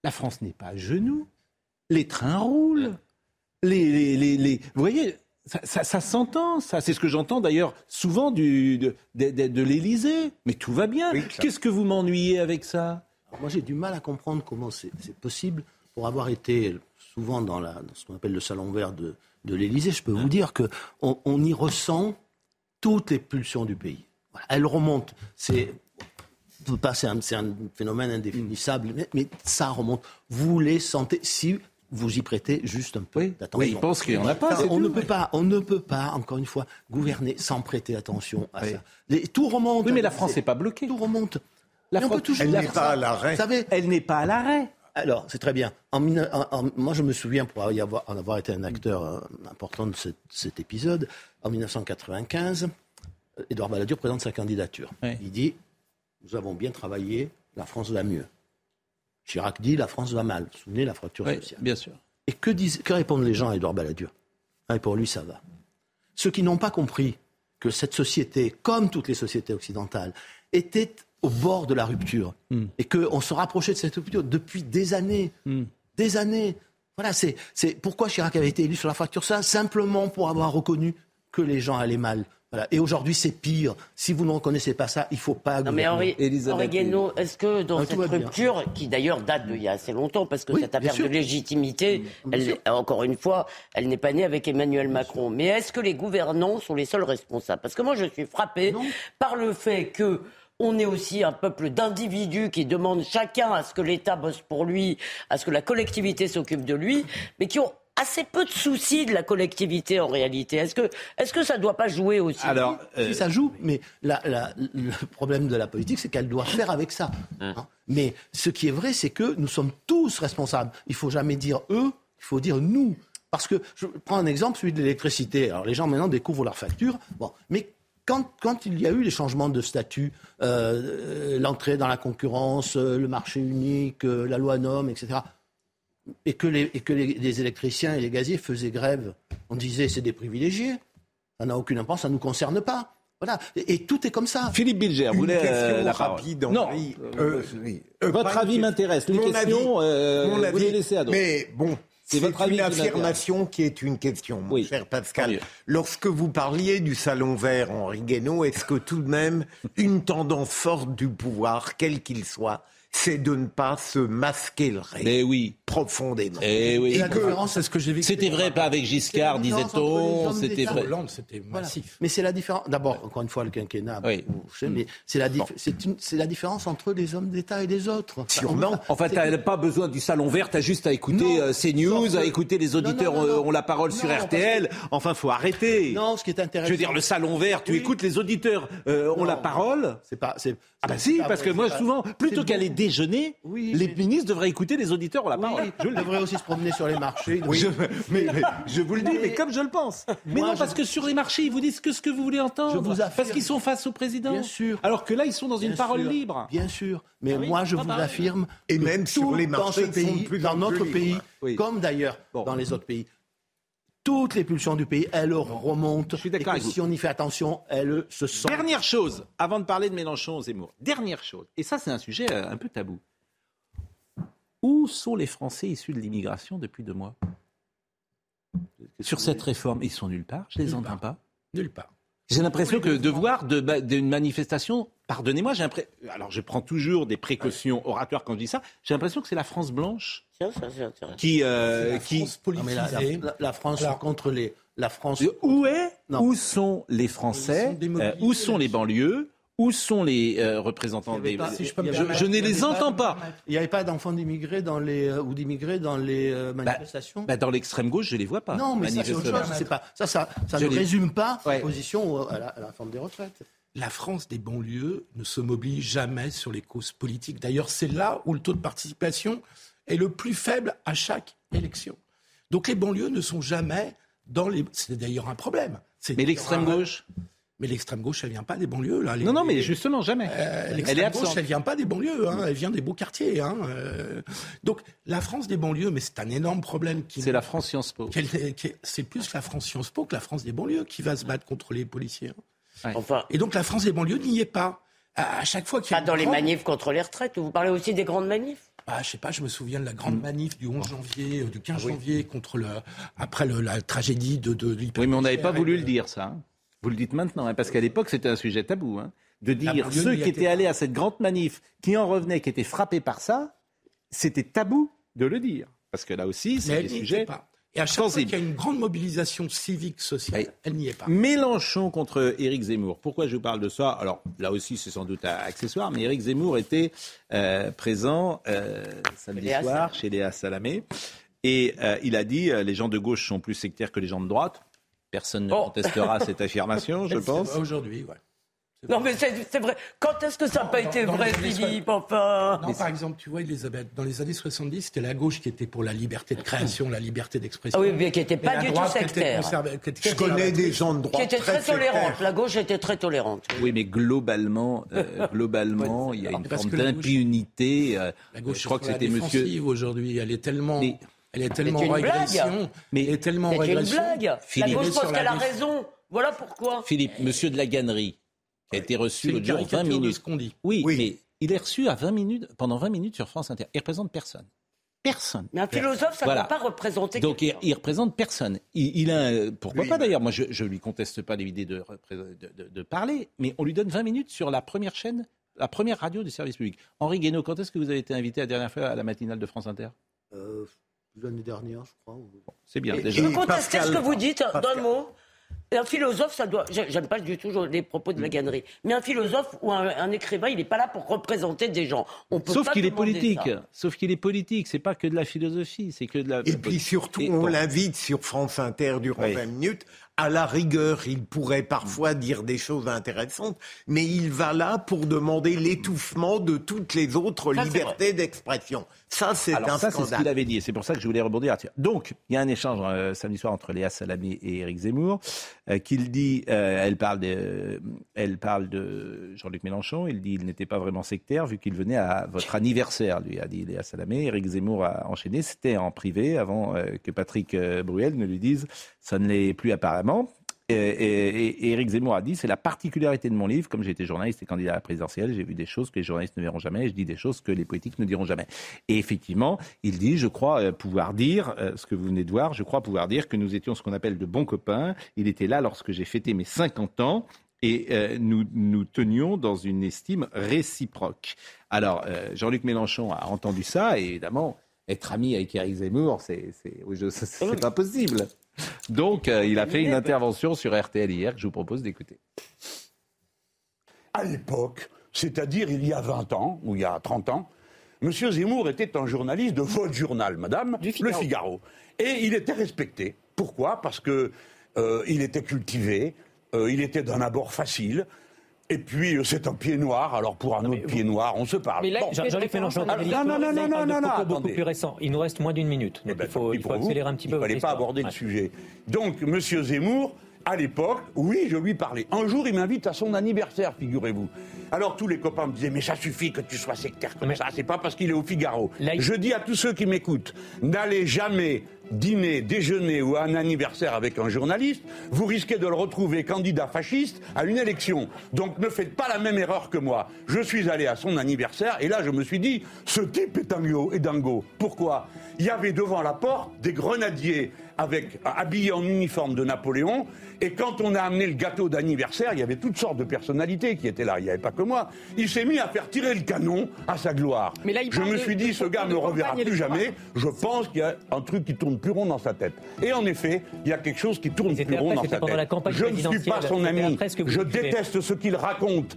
La France n'est pas à genoux. Les trains roulent. Les, les, les, les- vous voyez, ça, ça- ça s'entend, ça. C'est ce que j'entends d'ailleurs souvent du, de, de, de- de l'Élysée. Mais tout va bien. Qu'est-ce que vous m'ennuyez avec ça? Alors moi, j'ai du mal à comprendre comment c'est possible pour avoir été souvent dans, la, dans ce qu'on appelle le salon vert de, de l'Élysée. Je peux vous dire que on, on y ressent toutes les pulsions du pays. Voilà, elles remontent. C'est c'est un, c'est un phénomène indéfinissable, mais, mais ça remonte. Vous les sentez si vous y prêtez juste un peu d'attention. oui, ils pensent qu'il y en a pas, On ne peut pas, on ne peut pas, encore une fois, gouverner sans prêter attention à ça. Les- tout remonte. Oui, mais la France n'est pas bloquée. Tout remonte. La France- elle n'est pas à l'arrêt. Vous savez, Elle n'est pas à l'arrêt. Alors, c'est très bien. En, mille- en- en- moi, je me souviens, pour y avoir, en avoir été un acteur euh, important de cet, cet épisode, en 1995, euh, Édouard Balladur présente sa candidature. Il dit Nous avons bien travaillé, la France va mieux. Chirac dit La France va mal. Vous vous souvenez, la fracture Oui, sociale. bien sûr. Et que, disent, que répondent les gens à Édouard Balladur et Pour lui, ça va. Ceux qui n'ont pas compris que cette société, comme toutes les sociétés occidentales, était au bord de la rupture et qu'on se rapprochait de cette rupture depuis des années. Des années. Voilà, c'est c'est pourquoi Chirac avait été élu sur la fracture ça, simplement pour avoir reconnu que les gens allaient mal. Voilà. Et aujourd'hui, c'est pire. Si vous ne reconnaissez pas ça, il ne faut pas Non mais. Henri, Henri Guénaud, est-ce que dans Ah, cette bien. rupture, qui d'ailleurs date d'il y a assez longtemps, parce que Oui, cette affaire de légitimité, elle, encore une fois, elle n'est pas née avec Emmanuel Macron. Mais est-ce que les gouvernants sont les seuls responsables? Parce que moi, je suis frappé par le fait que on est aussi un peuple d'individus qui demandent chacun à ce que l'État bosse pour lui, à ce que la collectivité s'occupe de lui, mais qui ont assez peu de soucis de la collectivité en réalité. Est-ce que, est-ce que ça ne doit pas jouer aussi Alors, si ça joue, mais la- la- le problème de la politique, c'est qu'elle doit faire avec ça. hein. Mais ce qui est vrai, c'est que nous sommes tous responsables. Il faut jamais dire eux, il faut dire nous. Parce que je prends un exemple, celui de l'électricité. Alors les gens maintenant découvrent leurs factures. Bon, mais quand, quand il y a eu les changements de statut, euh, euh, l'entrée dans la concurrence, euh, le marché unique, euh, la loi NOM, etc. et que, les, et que les, les électriciens et les gaziers faisaient grève, on disait c'est des privilégiés. Ça n'a aucune importance, ça ne nous concerne pas. Voilà. Et, et tout est comme ça. Philippe Bilger, vous voulez euh, la parole rapide, Non, Henri. euh, Euh, oui. euh, votre avis m'intéresse. Les Mon questions, avis- euh, mon vous avis- les laissez à d'autres. Mais bon, C'est une affirmation qui est une question, mon cher Pascal. Lorsque vous parliez du salon vert, Henri Guénaud, est-ce que tout de même une tendance forte du pouvoir, quel qu'il soit, c'est de ne pas se masquer le rêve Mais oui. profondément Eh oui. Et la que- différence, c'est ce que j'ai vécu. C'était vrai pas avec Giscard, les disait-on. C'était vrai. Hollande, c'était Voilà. massif. Mais c'est la différence. D'abord, encore une fois, le quinquennat. Oui. mais c'est la, dif- c'est une- c'est la différence entre les hommes d'État et les autres. Sûrement. on- Enfin, c'est- t'as pas besoin du salon vert, t'as juste à écouter Non, euh, CNews, à que- écouter les auditeurs Non, non, non, euh, non. ont la parole sur RTL. Enfin, faut arrêter. Non, ce qui est intéressant. Je veux dire, le salon vert, tu Oui. écoutes les auditeurs euh, ont Non. la parole. C'est pas. Ah bah si, parce que moi, souvent, plutôt qu'aller bon. Déjeuner, Oui, les mais- ministres devraient écouter les auditeurs ont la Oui, parole. Je devrait aussi se promener sur les marchés. Je, mais, mais je vous le dis, mais, Mais- comme je le pense. Mais Moi, non, je- parce que sur les marchés, ils vous disent que ce que vous voulez entendre. Je vous affirme- parce qu'ils sont face au président. Bien sûr. Alors que là, ils sont dans une parole libre. Bien sûr. Mais Ah oui, moi, je vous affirme. Et même sur les dans marchés, ce sont de pays, plus dans notre plus pays. Oui. comme d'ailleurs Bon. dans les autres pays, toutes les pulsions du pays, elles remontent. Je suis d'accord si on y fait attention, elles se sentent. Dernière chose, avant de parler de Mélenchon Zemmour, dernière chose, et ça c'est un sujet euh, un peu tabou. Où sont les Français issus de l'immigration depuis deux mois? Sur cette réforme, ils sont nulle part, je les Nulle entends pas. Nulle part. J'ai l'impression que de voir de- d'une manifestation, pardonnez-moi, j'ai l'impression, alors je prends toujours des précautions oratoires quand je dis ça, j'ai l'impression que c'est la France blanche ça qui... Euh, la qui France Non, mais la, France Alors- contre les. La France. où est Non. Où sont les Français sont euh, Où sont les banlieues Où sont les euh, représentants des... pas- si je ne les entends pas. Il n'y avait pas d'enfants d'immigrés dans les euh, ou d'immigrés dans les euh, manifestations. Bah, dans l'extrême gauche, je les vois pas. non, mais ça c'est autre manifestement. chose. C'est pas ça. Ça, ne résume pas Ouais. la position à la, à la réforme des retraites. La France des banlieues ne se mobilise jamais sur les causes politiques. D'ailleurs, c'est là où le taux de participation est le plus faible à chaque élection. Donc les banlieues ne sont jamais dans les. C'est d'ailleurs un problème. Mais l'extrême un- gauche Mais l'extrême gauche, elle vient pas des banlieues. Là. Les- Non, non, mais justement, jamais. Euh, Elle est L'extrême gauche, absente. elle vient pas des banlieues, hein, elle vient des beaux quartiers. Hein, euh. Donc la France des banlieues, mais c'est un énorme problème. qui- C'est la France Sciences Po. C'est plus la France Sciences Po que la France des banlieues qui va se battre contre les policiers. hein. Enfin, Et donc la France des banlieues n'y est pas. À à chaque fois qu'il y a pas dans les manifs contre les retraites. Vous parlez aussi des grandes manifs? Ah, je sais pas, je me souviens de la grande manif du 11 janvier, euh, du 15 Ah oui. janvier contre le après le- la tragédie de, de Oui, mais on n'avait pas voulu et le dire, ça. Vous le dites maintenant, hein, parce qu'à l'époque, c'était un sujet tabou. hein. De dire ceux qui étaient allés à cette grande manif, qui en revenaient, qui étaient frappés par ça, c'était tabou de le dire. Parce que là aussi, c'est elle des sujets pas. Et à chaque fois qu'il y a une grande mobilisation civique, sociale, Oui. elle n'y est pas. Mélenchon contre Éric Zemmour. Pourquoi je vous parle de ça? Alors là aussi, c'est sans doute accessoire, mais Éric Zemmour était euh, présent euh, samedi Léa soir chez Léa Salamé. Et euh, il a dit euh, les gens de gauche sont plus sectaires que les gens de droite. Personne ne Oh. contestera cette affirmation, je pense. Aujourd'hui, ouais. Non, mais c'est vrai. Quand est-ce que ça n'a pas dans- été dans vrai, Philippe Enfin. Non, par exemple, tu vois, Elisabeth, dans les années 70, c'était la gauche qui était pour la liberté de création, la liberté d'expression. Ah oui, mais qui était Et pas du tout sectaire. conserva- qui était Je connais des gens de droite Qui était très tolérante. La gauche était très tolérante. Oui, mais globalement, euh, globalement, il y a une Parce forme que la gauche- d'impunité. euh, La gauche, je crois que c'était monsieur. aujourd'hui. Elle est tellement, Mais- elle est tellement en régression. Mais- elle est tellement en C'est une régression. La Philippe. gauche pense qu'elle a raison. Voilà pourquoi. Philippe, monsieur de la Gannerie, qui a été reçu l'autre jour 20 caricature de minutes. ce qu'on dit. Oui, Oui. mais il est reçu à 20 minutes, pendant 20 minutes sur France Inter. Il représente personne. Personne. Mais un philosophe, ça ne Voilà. peut pas représenter Donc il, il représente personne. Il, il a, un- pourquoi Oui. pas d'ailleurs? Moi, je, je lui conteste pas l'idée de, repré- de, de- de parler, mais on lui donne 20 minutes sur la première chaîne, la première radio du service public. Henri Guénaud, quand est-ce que vous avez été invité la dernière fois à la matinale de France Inter? Euh, L'année dernière, je crois. C'est bien Je déjà. peux Et contester Pascal- ce que vous dites Pascal- d'un mot. Et Un philosophe, ça doit. j'ai- J'aime pas du tout les propos de la gannerie. Mais un philosophe ou un, un écrivain, il n'est pas là pour représenter des gens. On peut Sauf qu'il est politique. ça. Sauf qu'il est politique. C'est pas que de la philosophie, c'est que de la. Et puis surtout, Et on bon. l'invite sur France Inter durant Oui. 20 minutes À la rigueur, il pourrait parfois dire des choses intéressantes, mais il va là pour demander l'étouffement de toutes les autres libertés d'expression. Ça, c'est un ça, c'est ce scandale. qu'il avait dit, et c'est pour ça que je voulais rebondir. Donc, il y a un échange euh, samedi soir entre Léa Salamé et Éric Zemmour, euh, qu'il dit, euh, elle parle de, elle parle de Jean-Luc Mélenchon, il dit il n'était pas vraiment sectaire vu qu'il venait à votre anniversaire, lui a dit Léa Salamé. Éric Zemmour a enchaîné, c'était en privé avant que Patrick Bruel ne lui dise ça ne l'est plus apparemment. Et, et, et Éric Zemmour a dit c'est la particularité de mon livre. Comme j'ai été journaliste et candidat à la présidentielle, j'ai vu des choses que les journalistes ne verront jamais et je dis des choses que les politiques ne diront jamais. Et effectivement, il dit je crois euh, pouvoir dire euh, ce que vous venez de voir. Je crois pouvoir dire que nous étions ce qu'on appelle de bons copains. Il était là lorsque j'ai fêté mes 50 ans. Et euh, nous nous tenions dans une estime réciproque. Alors, euh, Jean-Luc Mélenchon a entendu ça, et évidemment, être ami avec Éric Zemmour, c'est pas possible. Donc, euh, il a fait une intervention sur RTL hier que je vous propose d'écouter. À l'époque, c'est-à-dire il y a 20 ans, ou il y a 30 ans, M. Zemmour était un journaliste de votre journal, madame, Le Figaro. Et il était respecté. Pourquoi? Parce que euh, il était cultivé, euh, il était d'un abord facile. Et puis, euh, c'est un pied noir, alors pour un autre pied noir, on se parle. Mais là, Bon. Jean- Jean-Luc Mélenchon, Alors, il non, non, non, non, non, non, non, beaucoup attendez. plus récent. Il nous reste moins d'une minute. Donc il faut, il faut pour vous, accélérer un petit peu. Il ne fallait pas aborder le Ouais. sujet. Donc, M. Zemmour, à l'époque, oui, je lui parlais. Un jour, il m'invite à son anniversaire, figurez-vous. Alors, tous les copains me disaient, mais ça suffit que tu sois sectaire comme ça, c'est pas parce qu'il est au Figaro. Je dis à tous ceux qui m'écoutent, n'allez jamais dîner, déjeuner ou un anniversaire avec un journaliste, vous risquez de le retrouver candidat fasciste à une élection. Donc ne faites pas la même erreur que moi. Je suis allé à son anniversaire et là je me suis dit, ce type est. Est dingo. Pourquoi? Il y avait devant la porte des grenadiers avec, habillés en uniforme de Napoléon et quand on a amené le gâteau d'anniversaire, il y avait toutes sortes de personnalités qui étaient là, il n'y avait pas que moi. Il s'est mis à faire tirer le canon à sa gloire. Mais là, il je me suis dit, ce gars ne reverra plus jamais. Je pense qu'il y a un truc qui tourne plus rond dans sa tête. Et en effet, il y a quelque chose qui tourne plus rond dans sa tête. Je ne suis pas son ami. Je déteste ce qu'il raconte.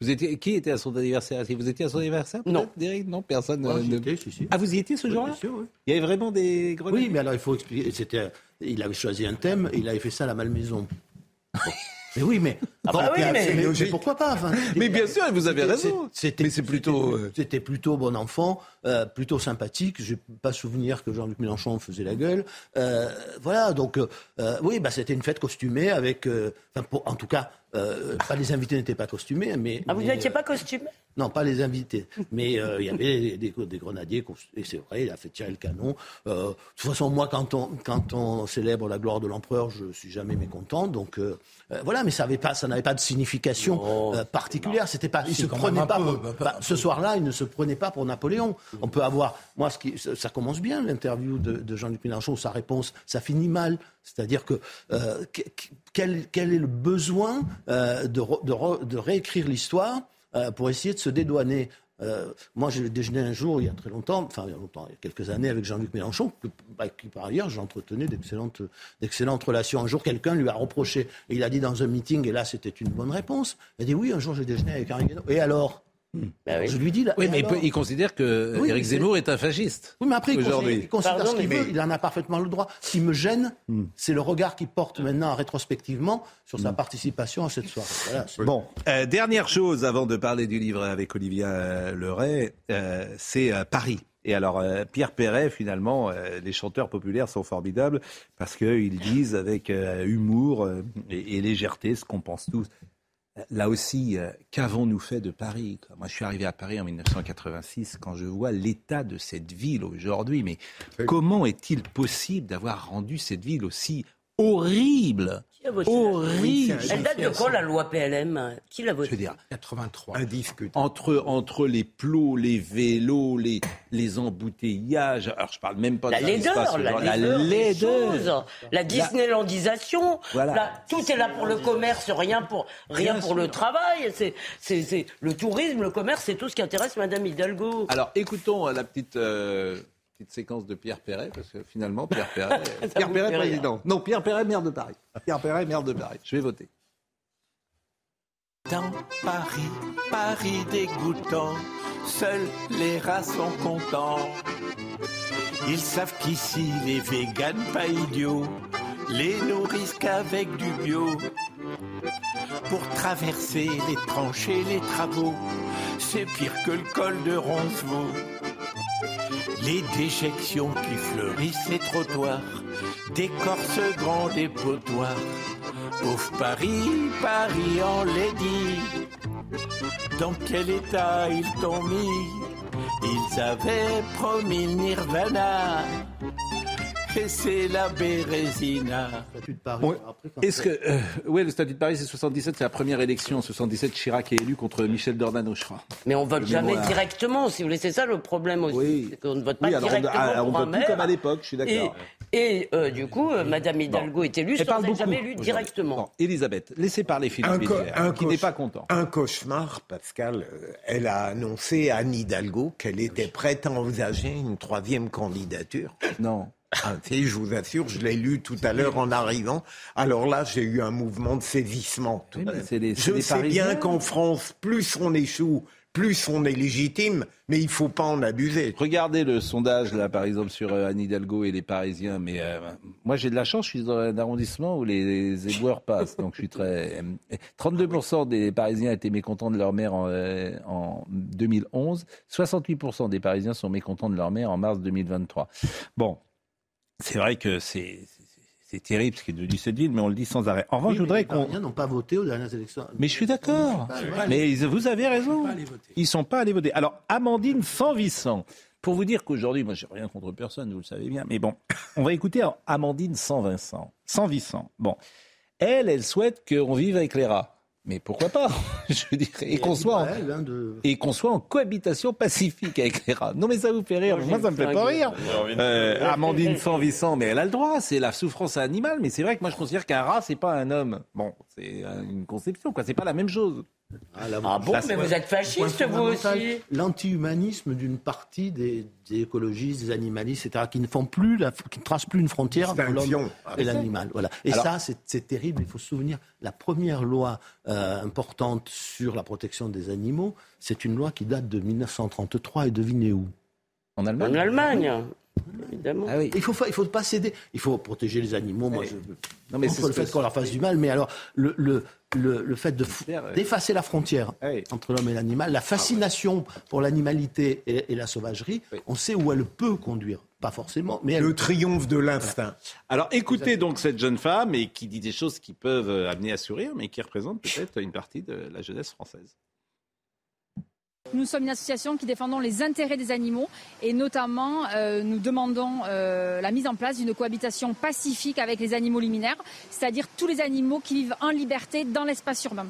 Vous étiez, qui était à son anniversaire? Vous étiez à son anniversaire Non. Derek? Non, personne. Moi, euh, ne- étais, si, si. Ah, vous y étiez ce jour-là? Il y avait vraiment des grenades? Oui, mais alors il faut expliquer. C'était, il avait choisi un thème et il avait fait ça à la Malmaison. Mais oui, mais, Ah bah oui, mais- pourquoi pas enfin, Mais bien sûr, vous avez raison. C'était, Mais c'est plutôt, c'était, c'était plutôt bon enfant, euh, plutôt sympathique. Je n'ai pas souvenir que Jean-Luc Mélenchon faisait la gueule. Euh, voilà, donc euh, euh, oui, bah, c'était une fête costumée avec, euh, pour- en tout cas, euh, pas les invités n'étaient pas costumés, mais Ah, vous n'étiez euh, pas costumé non, pas les invités. Mais euh, il y avait des, des grenadiers, et c'est vrai, il a fait tirer le canon. Euh, de toute façon, moi, quand on, quand on célèbre la gloire de l'empereur, je suis jamais mécontent. Donc euh, euh, voilà, mais ça avait pas, ça n'avait pas de signification euh, particulière. C'était pas, il se prenait pas. peu, pour- bah, bah, ce soir-là, il ne se prenait pas pour Napoléon. On peut avoir, moi, ce qui, ça ça commence bien l'interview de, de Jean-Luc Mélenchon, sa réponse, ça finit mal. C'est-à-dire que euh, que- que- quel, quel est le besoin euh, de, de re- de réécrire l'histoire euh, pour essayer de se dédouaner? Moi, j'ai déjeuné un jour, il y a très longtemps, enfin, il y a longtemps, il y a quelques années, avec Jean-Luc Mélenchon, avec qui, par ailleurs, j'entretenais d'excellentes, d'excellentes relations. Un jour, quelqu'un lui a reproché, et il a dit dans un meeting, et là, c'était une bonne réponse, il a dit, oui, un jour, j'ai déjeuné avec Henri Guénaud. Et alors? Je lui dis, là, Oui, mais il, alors peut- il considère que Oui, Éric mais Zemmour est un fasciste. oui, mais après, il considère, il considère Pardon, ce qu'il mais- veut, il en a parfaitement le droit. Ce qui me gêne, Hmm. c'est le regard qu'il porte maintenant rétrospectivement sur sa participation à cette soirée. Voilà, Bon, euh, dernière chose avant de parler du livre avec Olivia euh, Leray, euh, c'est euh, Paris. Et alors, euh, Pierre Perret, finalement, euh, les chanteurs populaires sont formidables parce qu'ils disent avec euh, humour euh, et, et légèreté ce qu'on pense tous. Là aussi, euh, qu'avons-nous fait de Paris quoi? Moi, je suis arrivé à Paris en 1986 quand je vois l'état de cette ville aujourd'hui. Mais comment est-il possible d'avoir rendu cette ville aussi horrible Horrible Elle date de quand la loi PLM Qui l'a votée Je veux dire, 83. Indiscutable. entre, entre les plots, les vélos, les, les embouteillages, alors je parle même pas La de se passe laideur, la laideur, la Disneylandisation, Voilà. la- tout est là pour le commerce, rien pour, rien pour sûr. le travail. C'est, c'est, c'est- le tourisme, le commerce, c'est tout ce qui intéresse Madame Hidalgo. Alors écoutons euh, la petite, euh, petite séquence de Pierre Perret, parce que finalement, Pierre Perret, Pierre Perret président. Non, Pierre Perret, maire de Paris. Pierre Perret, maire de Paris. Je vais voter. Dans Paris, Paris dégoûtant, seuls les rats sont contents. Ils savent qu'ici, les véganes pas idiots, les nourrissent qu'avec du bio. Pour traverser les tranchées, les travaux, c'est pire que le col de Roncevaux. Les déjections qui fleurissent les trottoirs, décorcent grand dépotoirs. Pauvre Paris, Paris en lady, dans quel état ils t'ont mis? Ils avaient promis Nirvana, c'est la Bérésina. Ouais. Est-ce que, euh, ouais, le statut de Paris, c'est 77, c'est la première élection. En 77, Chirac est élu contre Michel Dornano, je crois. Mais on vote Le jamais mémoire. directement, si vous voulez. C'est ça le problème aussi. c'est qu'on ne vote pas Oui, alors on, directement ah, on pour un vote plus comme à l'époque, je suis d'accord. Et, et, euh, du coup, euh, Madame Hidalgo est élue Elle sans être beaucoup jamais élue directement. Bon, Elisabeth, laissez parler Philippe Un, co- qui n'est pas content. Un cauchemar, Pascal. Euh, Elle a annoncé à Anne Hidalgo qu'elle était prête à envisager une troisième candidature. Non. Ah, si, je vous assure, je l'ai lu tout à l'heure en arrivant. Alors là, j'ai eu un mouvement de saisissement. tout les- je sais bien qu'en France, plus on échoue, plus on est légitime, mais il faut pas en abuser. Regardez le sondage, là, par exemple, sur euh, Anne Hidalgo et les Parisiens. Mais euh, moi, j'ai de la chance, je suis dans un arrondissement où les éboueurs passent. Donc, je suis très. euh, 32% des Parisiens étaient mécontents de leur maire en, euh, en 2011. 68% des Parisiens sont mécontents de leur maire en mars 2023. Bon, c'est vrai que c'est. c'est- terrible ce qui est devenu cette ville, mais on le dit sans arrêt. En revanche, Oui, je voudrais les qu'on. Parisiens n'ont pas voté aux dernières élections. Mais je suis d'accord. Mais vous avez raison. Ils sont pas allés voter. Alors, Amandine Sanvissant, pour vous dire qu'aujourd'hui, moi, j'ai rien contre personne, vous le savez bien. Mais bon, on va écouter Amandine Sanvincent. Sanvissant. Bon, elle, elle souhaite qu'on vive avec les rats. Mais pourquoi pas Je dirais. Et qu'on soit, en- hein, de- et qu'on soit en cohabitation pacifique avec les rats. Non, mais ça vous fait rire. Moi, ça me fait pas rire. Euh, Amandine Sanvissant, mais elle a le droit. C'est la souffrance animale. Mais c'est vrai que moi, je considère qu'un rat, c'est pas un homme. Bon, c'est une conception, quoi. C'est pas la même chose. Ah bon, mais vous êtes fasciste, vous aussi. L'anti-humanisme d'une partie des, des écologistes, des animalistes, etc., qui ne font plus, la, qui ne tracent plus une frontière entre l'homme Ah, et l'animal. Voilà. Et Alors- ça, c'est- terrible. Il faut se souvenir, la première loi euh, importante sur la protection des animaux, c'est une loi qui date de 1933 et devinez où? En En Allemagne, évidemment. Ah oui. Il faut, il faut pas céder. Il faut protéger les animaux. Moi, Oui. je Non, mais contre le fait qu'on leur fasse du mal, mais alors le, le, le, le fait de ouais. d'effacer la frontière entre l'homme et l'animal, la fascination pour l'animalité et, et la sauvagerie, on sait où elle peut conduire. Pas forcément, mais elle... Le triomphe de l'instinct. Alors écoutez donc cette jeune femme et qui dit des choses qui peuvent euh, amener à sourire, mais qui représentent peut-être une partie de la jeunesse française. Nous sommes une association qui défendons les intérêts des animaux et notamment euh, nous demandons euh, la mise en place d'une cohabitation pacifique avec les animaux liminaires, c'est-à-dire tous les animaux qui vivent en liberté dans l'espace urbain.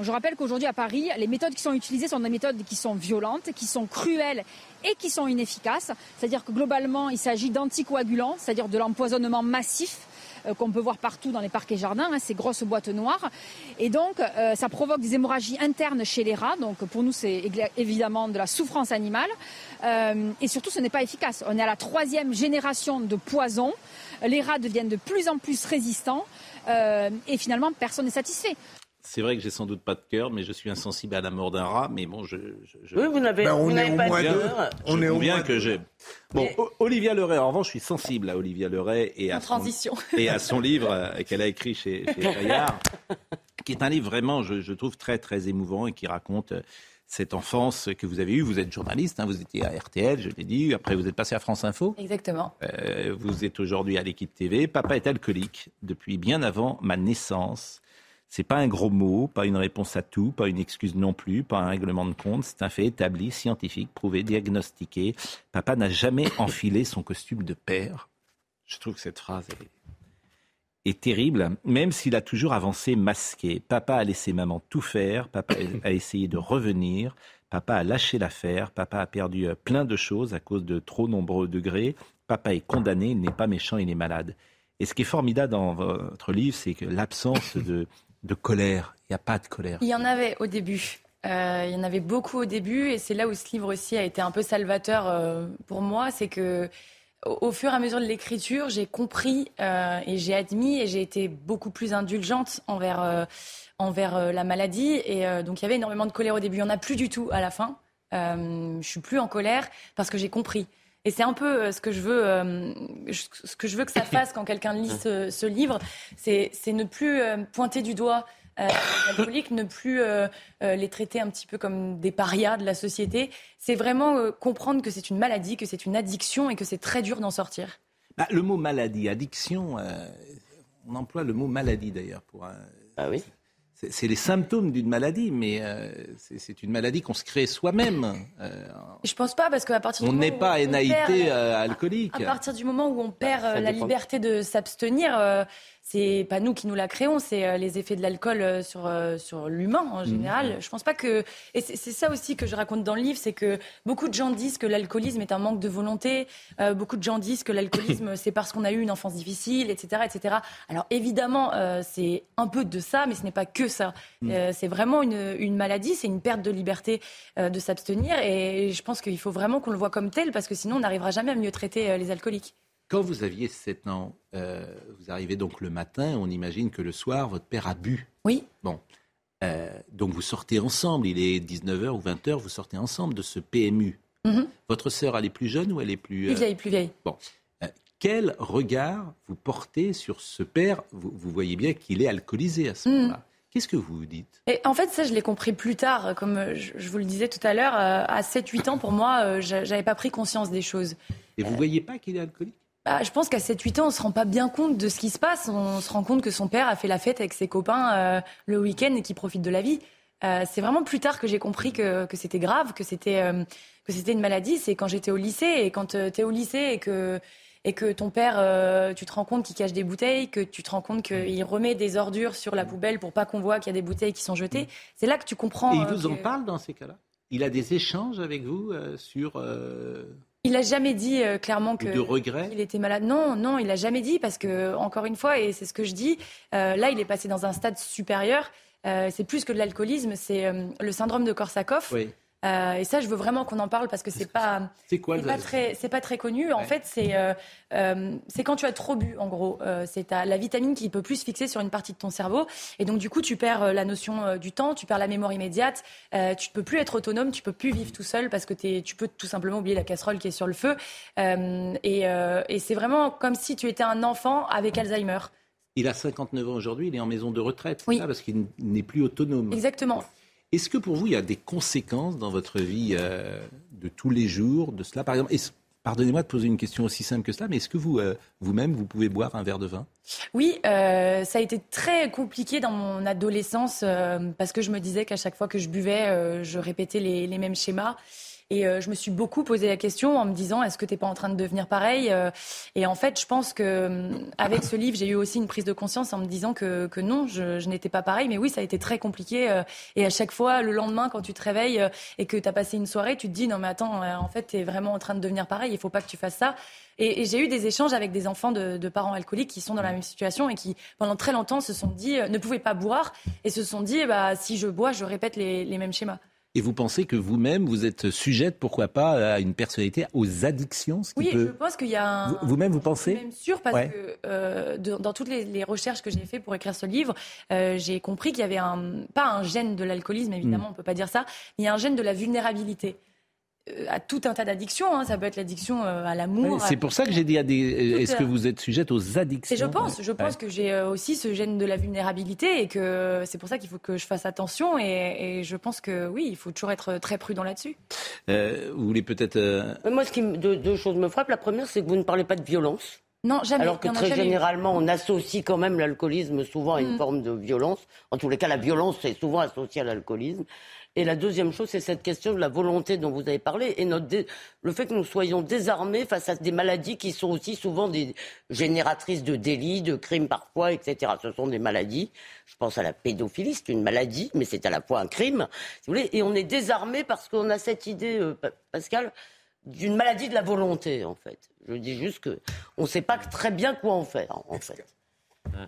Je rappelle qu'aujourd'hui à Paris, les méthodes qui sont utilisées sont des méthodes qui sont violentes, qui sont cruelles et qui sont inefficaces. C'est-à-dire que globalement, il s'agit d'anticoagulants, c'est-à-dire de l'empoisonnement massif qu'on peut voir partout dans les parcs et jardins, hein, ces grosses boîtes noires. Et donc, euh, ça provoque des hémorragies internes chez les rats. Donc, pour nous, c'est évidemment de la souffrance animale. Euh, et surtout, ce n'est pas efficace. On est à la troisième génération de poison. Les rats deviennent de plus en plus résistants. Euh, et finalement, personne n'est satisfait. C'est vrai que j'ai sans doute pas de cœur, mais je suis insensible à la mort d'un rat. Mais bon, je. je- je- Oui, vous n'avez Ben, on vous est n'avez au pas moins de deux. cœur. On je est au conviens moins que j'ai. Bon, O- Olivia Leray, en revanche, je suis sensible à Olivia Leray et à, son, transition. et à son livre euh, qu'elle a écrit chez, chez Fayard, qui est un livre vraiment, je, je trouve, très, très émouvant et qui raconte euh, cette enfance que vous avez eue. Vous êtes journaliste, hein, vous étiez à RTL, je l'ai dit, après vous êtes passé à France Info. Exactement. Euh, vous êtes aujourd'hui à l'équipe TV. Papa est alcoolique depuis bien avant ma naissance. C'est pas un gros mot, pas une réponse à tout, pas une excuse non plus, pas un règlement de compte. C'est un fait établi, scientifique, prouvé, diagnostiqué. Papa n'a jamais enfilé son costume de père. Je trouve que cette phrase est, est terrible, même s'il a toujours avancé masqué. Papa a laissé maman tout faire. Papa a essayé de revenir. Papa a lâché l'affaire. Papa a perdu euh, plein de choses à cause de trop nombreux degrés. Papa est condamné, il n'est pas méchant, il est malade. Et ce qui est formidable dans votre livre, c'est que l'absence de, de colère. Il n'y a pas de colère. Il y en avait au début. Euh, il y en avait beaucoup au début et c'est là où ce livre aussi a été un peu salvateur euh, pour moi. C'est que au, fur et à mesure de l'écriture, j'ai compris euh, et j'ai admis et j'ai été beaucoup plus indulgente envers, envers la maladie. Et donc il y avait énormément de colère au début. Il n'y en a plus du tout à la fin. Je suis plus en colère parce que j'ai compris. Et c'est un peu euh, ce que je veux, euh, ce que je veux que ça fasse quand quelqu'un lit ce, ce livre, c'est ne plus euh, pointer du doigt euh, les alcooliques, ne plus euh, euh, les traiter un petit peu comme des parias de la société. C'est vraiment comprendre que c'est une maladie, que c'est une addiction et que c'est très dur d'en sortir. Bah, le mot maladie, addiction, euh, on emploie le mot maladie d'ailleurs pour un. Ah oui. C'est les symptômes d'une maladie, mais euh, c'est- une maladie qu'on se crée soi-même. Euh, Je pense pas parce qu'à partir du on moment n'est où pas on NAIT perd- euh, alcoolique. À partir du moment où on perd ça euh, la dépend. liberté de s'abstenir, euh, c'est pas nous qui nous la créons, c'est euh, les effets de l'alcool euh, sur, euh, sur l'humain en général. Je pense pas que. Et c'est ça aussi que je raconte dans le livre, c'est que beaucoup de gens disent que l'alcoolisme est un manque de volonté, euh, beaucoup de gens disent que l'alcoolisme c'est parce qu'on a eu une enfance difficile, etc. etc. Alors évidemment, euh, c'est un peu de ça, mais ce n'est pas que ça. Mm. Euh, c'est vraiment une, une maladie, c'est une perte de liberté de s'abstenir, et je pense qu'il faut vraiment qu'on le voit comme tel, parce que sinon on n'arrivera jamais à mieux traiter les alcooliques. Quand vous aviez 7 ans, euh, vous arrivez donc le matin, on imagine que le soir, votre père a bu. Oui. Bon. Euh, donc vous sortez ensemble, il est 19h ou 20h, vous sortez ensemble de ce PMU. Mhm. Votre sœur, elle est plus jeune ou elle est plus... Plus euh, vieille, plus vieille. Bon. Euh, quel regard vous portez sur ce père? Vous, vous voyez bien qu'il est alcoolisé à ce Mhm. moment-là. Qu'est-ce que vous vous dites? Et en fait, ça, je l'ai compris plus tard. Comme je, vous le disais tout à l'heure, à 7-8 ans, pour moi, j'a- j'avais pas pris conscience des choses. Et vous voyez pas qu'il est alcoolique? Bah, je pense qu'à 7-8 ans, on se rend pas bien compte de ce qui se passe. On se rend compte que son père a fait la fête avec ses copains euh, le week-end et qu'il profite de la vie. Euh, c'est vraiment plus tard que j'ai compris que, que c'était grave, que c'était euh, que c'était une maladie. C'est quand j'étais au lycée et quand tu es au lycée et que et que ton père, tu te rends compte qu'il cache des bouteilles, que tu te rends compte qu'il remet des ordures sur la poubelle pour pas qu'on voit qu'il y a des bouteilles qui sont jetées. C'est là que tu comprends. Et il vous en parle dans ces cas-là? Il a des échanges avec vous sur... Il a jamais dit euh, clairement que de regret qu'il était malade. Non, non, il a jamais dit parce que encore une fois, et c'est ce que je dis, euh, là, il est passé dans un stade supérieur. Euh, c'est plus que de l'alcoolisme, c'est euh, le syndrome de Korsakoff. Oui. Euh, et ça, je veux vraiment qu'on en parle parce que c'est pas, C'est quoi c'est pas très, c'est pas très connu. En fait, c'est, euh, euh, c'est quand tu as trop bu, en gros. Euh, c'est ta- la vitamine qui peut plus se fixer sur une partie de ton cerveau, et donc du coup, tu perds la notion euh, du temps, tu perds la mémoire immédiate. Euh, tu peux plus être autonome, tu peux plus vivre tout seul parce que t'es- tu peux tout simplement oublier la casserole qui est sur le feu. Euh, et euh, et c'est vraiment comme si tu étais un enfant avec Alzheimer. Il a 59 ans aujourd'hui, il est en maison de retraite, c'est ça, parce qu'il n'est plus autonome. Exactement. Est-ce que pour vous, il y a des conséquences dans votre vie euh, de tous les jours de cela? Par exemple, pardonnez-moi de poser une question aussi simple que cela, mais est-ce que vous, euh, vous-même, vous pouvez boire un verre de vin? Oui, euh, ça a été très compliqué dans mon adolescence parce que je me disais qu'à chaque fois que je buvais, je répétais les mêmes schémas. Et euh, je me suis beaucoup posé la question en me disant est-ce que t'es pas en train de devenir pareil Euh, Et en fait, je pense que euh, avec ce livre, j'ai eu aussi une prise de conscience en me disant que, non, je, n'étais pas pareil. Mais oui, ça a été très compliqué. et à chaque fois, le lendemain, quand tu te réveilles et que tu as passé une soirée, tu te dis non mais attends, en fait, t'es vraiment en train de devenir pareil. Il faut pas que tu fasses ça. Et, j'ai eu des échanges avec des enfants de, parents alcooliques qui sont dans la même situation et qui, pendant très longtemps, se sont dit, ne pouvaient pas boire et se sont dit, bah, si je bois, je répète les mêmes schémas. Et vous pensez que vous-même, vous êtes sujette, pourquoi pas, à une personnalité, aux addictions ce qui Oui, peut- je pense qu'il y a un. Vous- Vous-même, vous pensez même sûr parce Ouais. que euh, de- dans toutes les, les recherches que j'ai fait pour écrire ce livre, euh, j'ai compris qu'il y avait un pas un gène de l'alcoolisme évidemment, Mm. on peut pas dire ça, mais il y a un gène de la vulnérabilité à tout un tas d'addictions. hein. Ça peut être l'addiction euh, à l'amour. C'est pour ça que j'ai dit à des. Tout Est-ce est- que vous êtes sujette aux addictions Et je pense, je pense Ouais. que j'ai euh, aussi ce gène de la vulnérabilité et que c'est pour ça qu'il faut que je fasse attention. Et, et je pense que oui, il faut toujours être très prudent là-dessus. Euh, vous voulez peut-être. euh, Moi, ce qui, deux, deux choses me frappent. La première, c'est que vous ne parlez pas de violence. Non, jamais. Alors que très jamais généralement, on associe quand même l'alcoolisme souvent à une Mm. forme de violence. En tous les cas, la violence est souvent associée à l'alcoolisme. Et la deuxième chose, c'est cette question de la volonté dont vous avez parlé et notre dé- le fait que nous soyons désarmés face à des maladies qui sont aussi souvent des génératrices de délits, de crimes parfois, etc. Ce sont des maladies. Je pense à la pédophilie, c'est une maladie, mais c'est à la fois un crime, si vous voulez. Et on est désarmé parce qu'on a cette idée, euh, Pa- Pascal, d'une maladie de la volonté, en fait. Je dis juste que on ne sait pas très bien quoi en faire, en fait.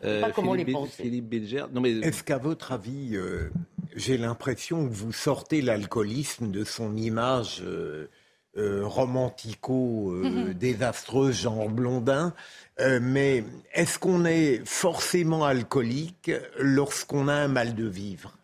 euh, pas comment Philippe les penser. Philippe Bilger. Non, mais. Est-ce qu'à votre avis, euh, j'ai l'impression que vous sortez l'alcoolisme de son image euh, euh, romantico euh, genre Blondin, mais est-ce qu'on est forcément alcoolique lorsqu'on a un mal de vivre?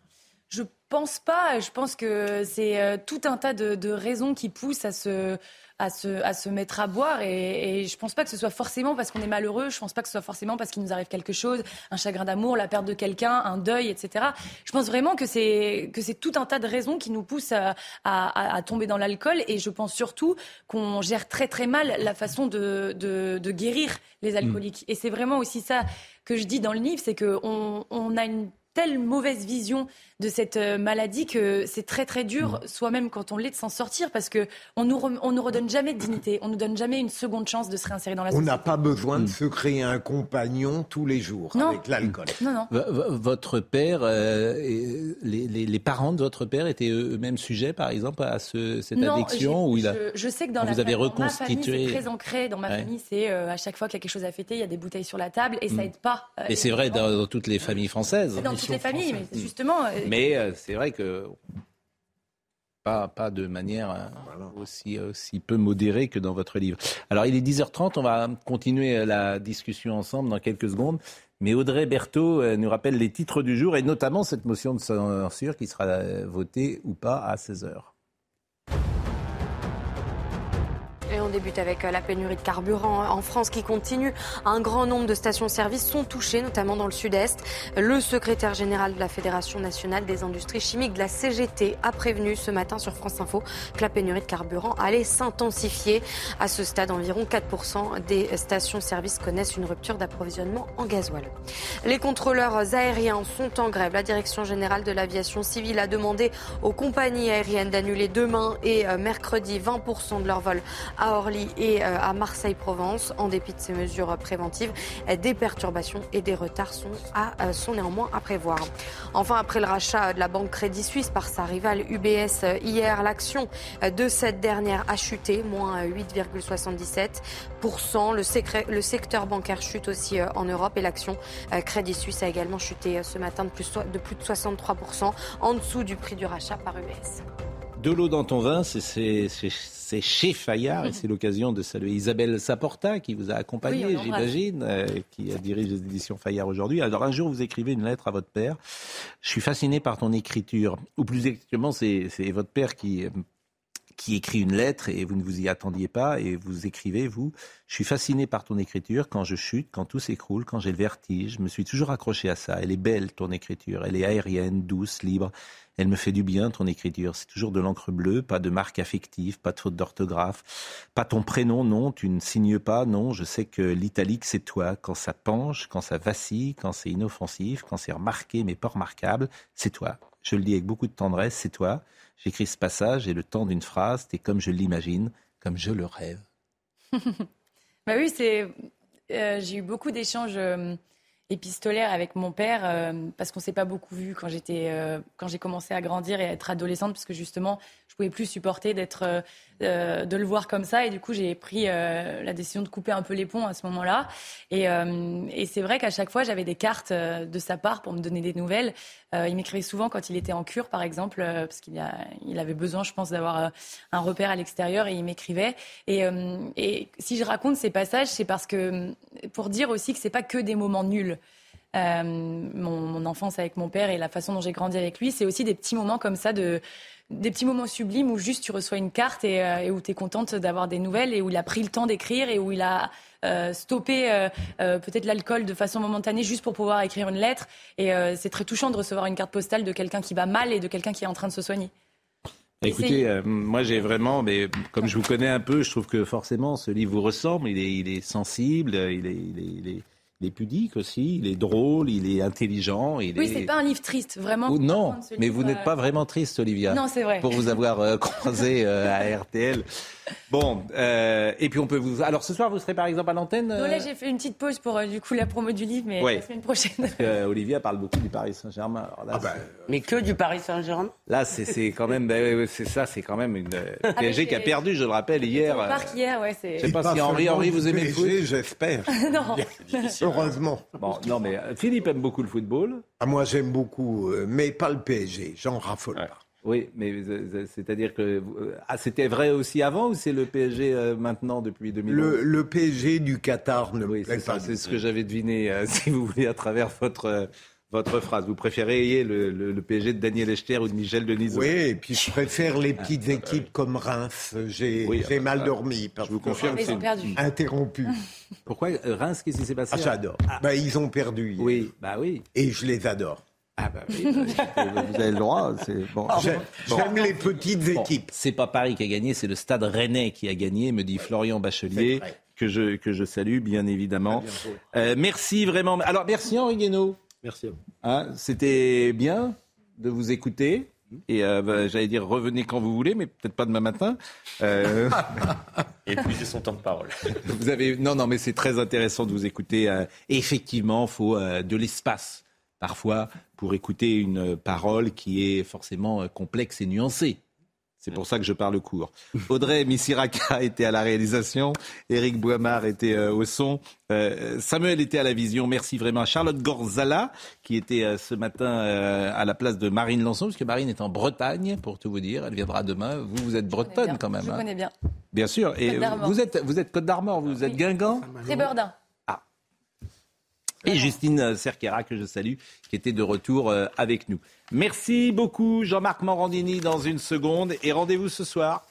Je pense pas. Je pense que c'est tout un tas de, de raisons qui poussent à se à se, à se mettre à boire. Et, et je pense pas que ce soit forcément parce qu'on est malheureux. Je pense pas que ce soit forcément parce qu'il nous arrive quelque chose, un chagrin d'amour, la perte de quelqu'un, un deuil, etc. Je pense vraiment que c'est que c'est tout un tas de raisons qui nous poussent à, à, à tomber dans l'alcool. Et je pense surtout qu'on gère très très mal la façon de, de, de guérir les alcooliques. Et c'est vraiment aussi ça que je dis dans le livre, c'est qu'on on a une telle mauvaise vision de cette euh, maladie que c'est très très dur, soi-même quand on l'est, de s'en sortir parce que on nous, re- on nous redonne jamais de dignité, on nous donne jamais une seconde chance de se réinsérer dans la On société. n'a pas besoin de se créer un compagnon tous les jours Non. avec l'alcool. Non, non. V- v- Votre père, euh, et les, les- les parents de votre père étaient eux-mêmes sujets, par exemple, à ce- cette Non, addiction où il a... je, je sais que dans, la vous avez reconstitué. c'est très ancré. Dans ma Ouais. famille, c'est euh, à chaque fois qu'il y a quelque chose à fêter, il y a des bouteilles sur la table et ça Mm. aide pas. euh, Et c'est vrai dans, dans toutes les familles françaises. Dans toutes les familles, mais justement. euh, Mais euh, c'est vrai que pas, pas de manière euh, aussi, aussi peu modérée que dans votre livre. Alors il est 10h30, on va continuer la discussion ensemble dans quelques secondes. Mais Audrey Berthaud nous rappelle les titres du jour et notamment cette motion de censure qui sera votée ou pas à 16h. On débute avec euh, la pénurie de carburant en France qui continue. Un grand nombre de stations-service sont touchées, notamment dans le sud-est. Le secrétaire général de la Fédération nationale des industries chimiques de la CGT a prévenu ce matin sur France Info que la pénurie de carburant allait s'intensifier. À ce stade, environ 4% des stations-service connaissent une rupture d'approvisionnement en gasoil. Les contrôleurs aériens sont en grève. La direction générale de l'aviation civile a demandé aux compagnies aériennes d'annuler demain et euh, mercredi 20% de leurs vols à Orly et euh, à Marseille-Provence. En dépit de ces mesures préventives, euh, des perturbations et des retards euh, sont néanmoins à prévoir. Enfin, après le rachat de la banque Crédit Suisse par sa rivale UBS euh, hier, l'action de cette dernière a chuté, moins euh, 8,77%. Le, secteur bancaire chute aussi en Europe et l'action Crédit Suisse a également chuté ce matin de plus de 63%, en dessous du prix du rachat par UBS. De l'eau dans ton vin, c'est- chez Fayard et c'est l'occasion de saluer Isabelle Saporta qui vous a accompagné, j'imagine, euh, qui dirige les éditions Fayard aujourd'hui. Alors un jour, vous écrivez une lettre à votre père. Je suis fasciné par ton écriture. Ou plus exactement, c'est c'est votre père qui, euh, qui écrit une lettre et vous ne vous y attendiez pas et vous écrivez, vous, je suis fasciné par ton écriture quand je chute, quand tout s'écroule, quand j'ai le vertige. Je me suis toujours accroché à ça. Elle est belle, ton écriture. Elle est aérienne, douce, libre. Elle me fait du bien, ton écriture. C'est toujours de l'encre bleue, pas de marque affective, pas de faute d'orthographe. Pas ton prénom, non, tu ne signes pas, non. Je sais que l'italique, c'est toi. Quand ça penche, quand ça vacille, quand c'est inoffensif, quand c'est remarqué mais pas remarquable, c'est toi. Je le dis avec beaucoup de tendresse, c'est toi. J'écris ce passage et le temps d'une phrase, t'es comme je l'imagine, comme je le rêve. Bah oui, c'est. euh, j'ai eu beaucoup d'échanges euh, épistolaires avec mon père euh, parce qu'on s'est pas beaucoup vu quand j'étais, euh, quand j'ai commencé à grandir et à être adolescente parce que justement, je pouvais plus supporter d'être, euh, de le voir comme ça et du coup, j'ai pris euh, la décision de couper un peu les ponts à ce moment-là. Et, euh, et c'est vrai qu'à chaque fois, j'avais des cartes euh, de sa part pour me donner des nouvelles. Il m'écrivait souvent quand il était en cure, par exemple, parce qu'il il avait besoin, je pense, d'avoir un repère à l'extérieur et il m'écrivait. Et, et si je raconte ces passages, c'est parce que pour dire aussi que c'est pas que des moments nuls. Euh, mon, mon enfance avec mon père et la façon dont j'ai grandi avec lui, c'est aussi des petits moments comme ça de des petits moments sublimes où juste tu reçois une carte et, euh, et où tu es contente d'avoir des nouvelles et où il a pris le temps d'écrire et où il a euh, stoppé euh, euh, peut-être l'alcool de façon momentanée juste pour pouvoir écrire une lettre. Et c'est très touchant de recevoir une carte postale de quelqu'un qui va mal et de quelqu'un qui est en train de se soigner. Écoutez, euh, moi j'ai vraiment, mais comme je vous connais un peu, je trouve que forcément ce livre vous ressemble. Il est, il est sensible, il est, il est, il est, il est pudique aussi, il est drôle, il est intelligent. Il Oui, est... c'est pas un livre triste, vraiment. Ou- non, mais vous n'êtes euh, pas vraiment triste, Olivia. Non, c'est vrai. Pour vous avoir euh, croisé euh, à RTL. Bon, euh, et puis on peut vous. Alors ce soir, vous serez par exemple à l'antenne. Donc euh, là, j'ai fait une petite pause pour euh, du coup la promo du livre, mais Ouais. la semaine prochaine. parce que, euh, Olivia parle beaucoup du Paris Saint-Germain. Alors là, c'est- Mais que du Paris Saint-Germain Là, c'est c'est quand même, ben, ouais, c'est ça, c'est quand même une euh, Ah, PSG qui a perdu, je le rappelle hier. Au euh, parc hier, ouais, c'est. Je sais pas si Henri, Henri, vous aimez le foot J'espère. non. Heureusement. Bon, non, mais euh, Philippe aime beaucoup le football. Ah, moi, j'aime beaucoup, euh, mais pas le PSG. J'en raffole pas. Oui, mais euh, c'est-à-dire que ah, c'était vrai aussi avant ou c'est le PSG euh, maintenant depuis 2011 Le, le PSG du Qatar ne me Oui, plaît c'est ça, pas. c'est ce que j'avais deviné, euh, si vous voulez, à travers votre, votre phrase. Vous préférez le, le, le PSG de Daniel Echter ou de Michel Denisot? Oui, et puis je préfère les petites équipes comme Reims. J'ai Oui, ah, mal ah, dormi. parce je vous confirme que Ils ont perdu. Interrompu. Pourquoi euh, Reims, qu'est-ce qui s'est passé Ah, j'adore. Bah, ils ont perdu. hier. Oui, bah oui. Et je les adore. Ah bah oui, bah, vous avez le droit. c'est Bon. J'aime Bon. les petites Bon, équipes. c'est pas Paris qui a gagné, c'est le Stade Rennais qui a gagné, me dit Florian Bachelier, C'est que je, que je salue bien évidemment. Euh, merci vraiment. Alors merci Henri Guénaud. Merci à vous. Hein, C'était bien de vous écouter. Et euh, bah, j'allais dire revenez quand vous voulez, mais peut-être pas demain matin. Euh, Et épuiser son temps de parole. vous avez non non mais c'est très intéressant de vous écouter. euh, effectivement, faut euh, de l'espace parfois pour écouter une parole qui est forcément euh, complexe et nuancée. C'est pour ça que je parle court. Audrey Missiraka était à la réalisation, Éric Boimard était euh, au son, euh, Samuel était à la vision. Merci vraiment à Charlotte Gorzala qui était euh, ce matin euh, à la place de Marine Lançon, parce que Marine est en Bretagne, pour tout vous dire. Elle viendra demain. Vous, vous êtes bretonne Bien, quand même. Je hein. connais bien. Bien sûr. Et Côte d'Armor. vous êtes, vous êtes Côte d'Armor, vous êtes Guingamp C'est Burdin. Et Justine Cerquera, que je salue, qui était de retour euh, avec nous. Merci beaucoup, Jean-Marc Morandini, dans une seconde. Et rendez-vous ce soir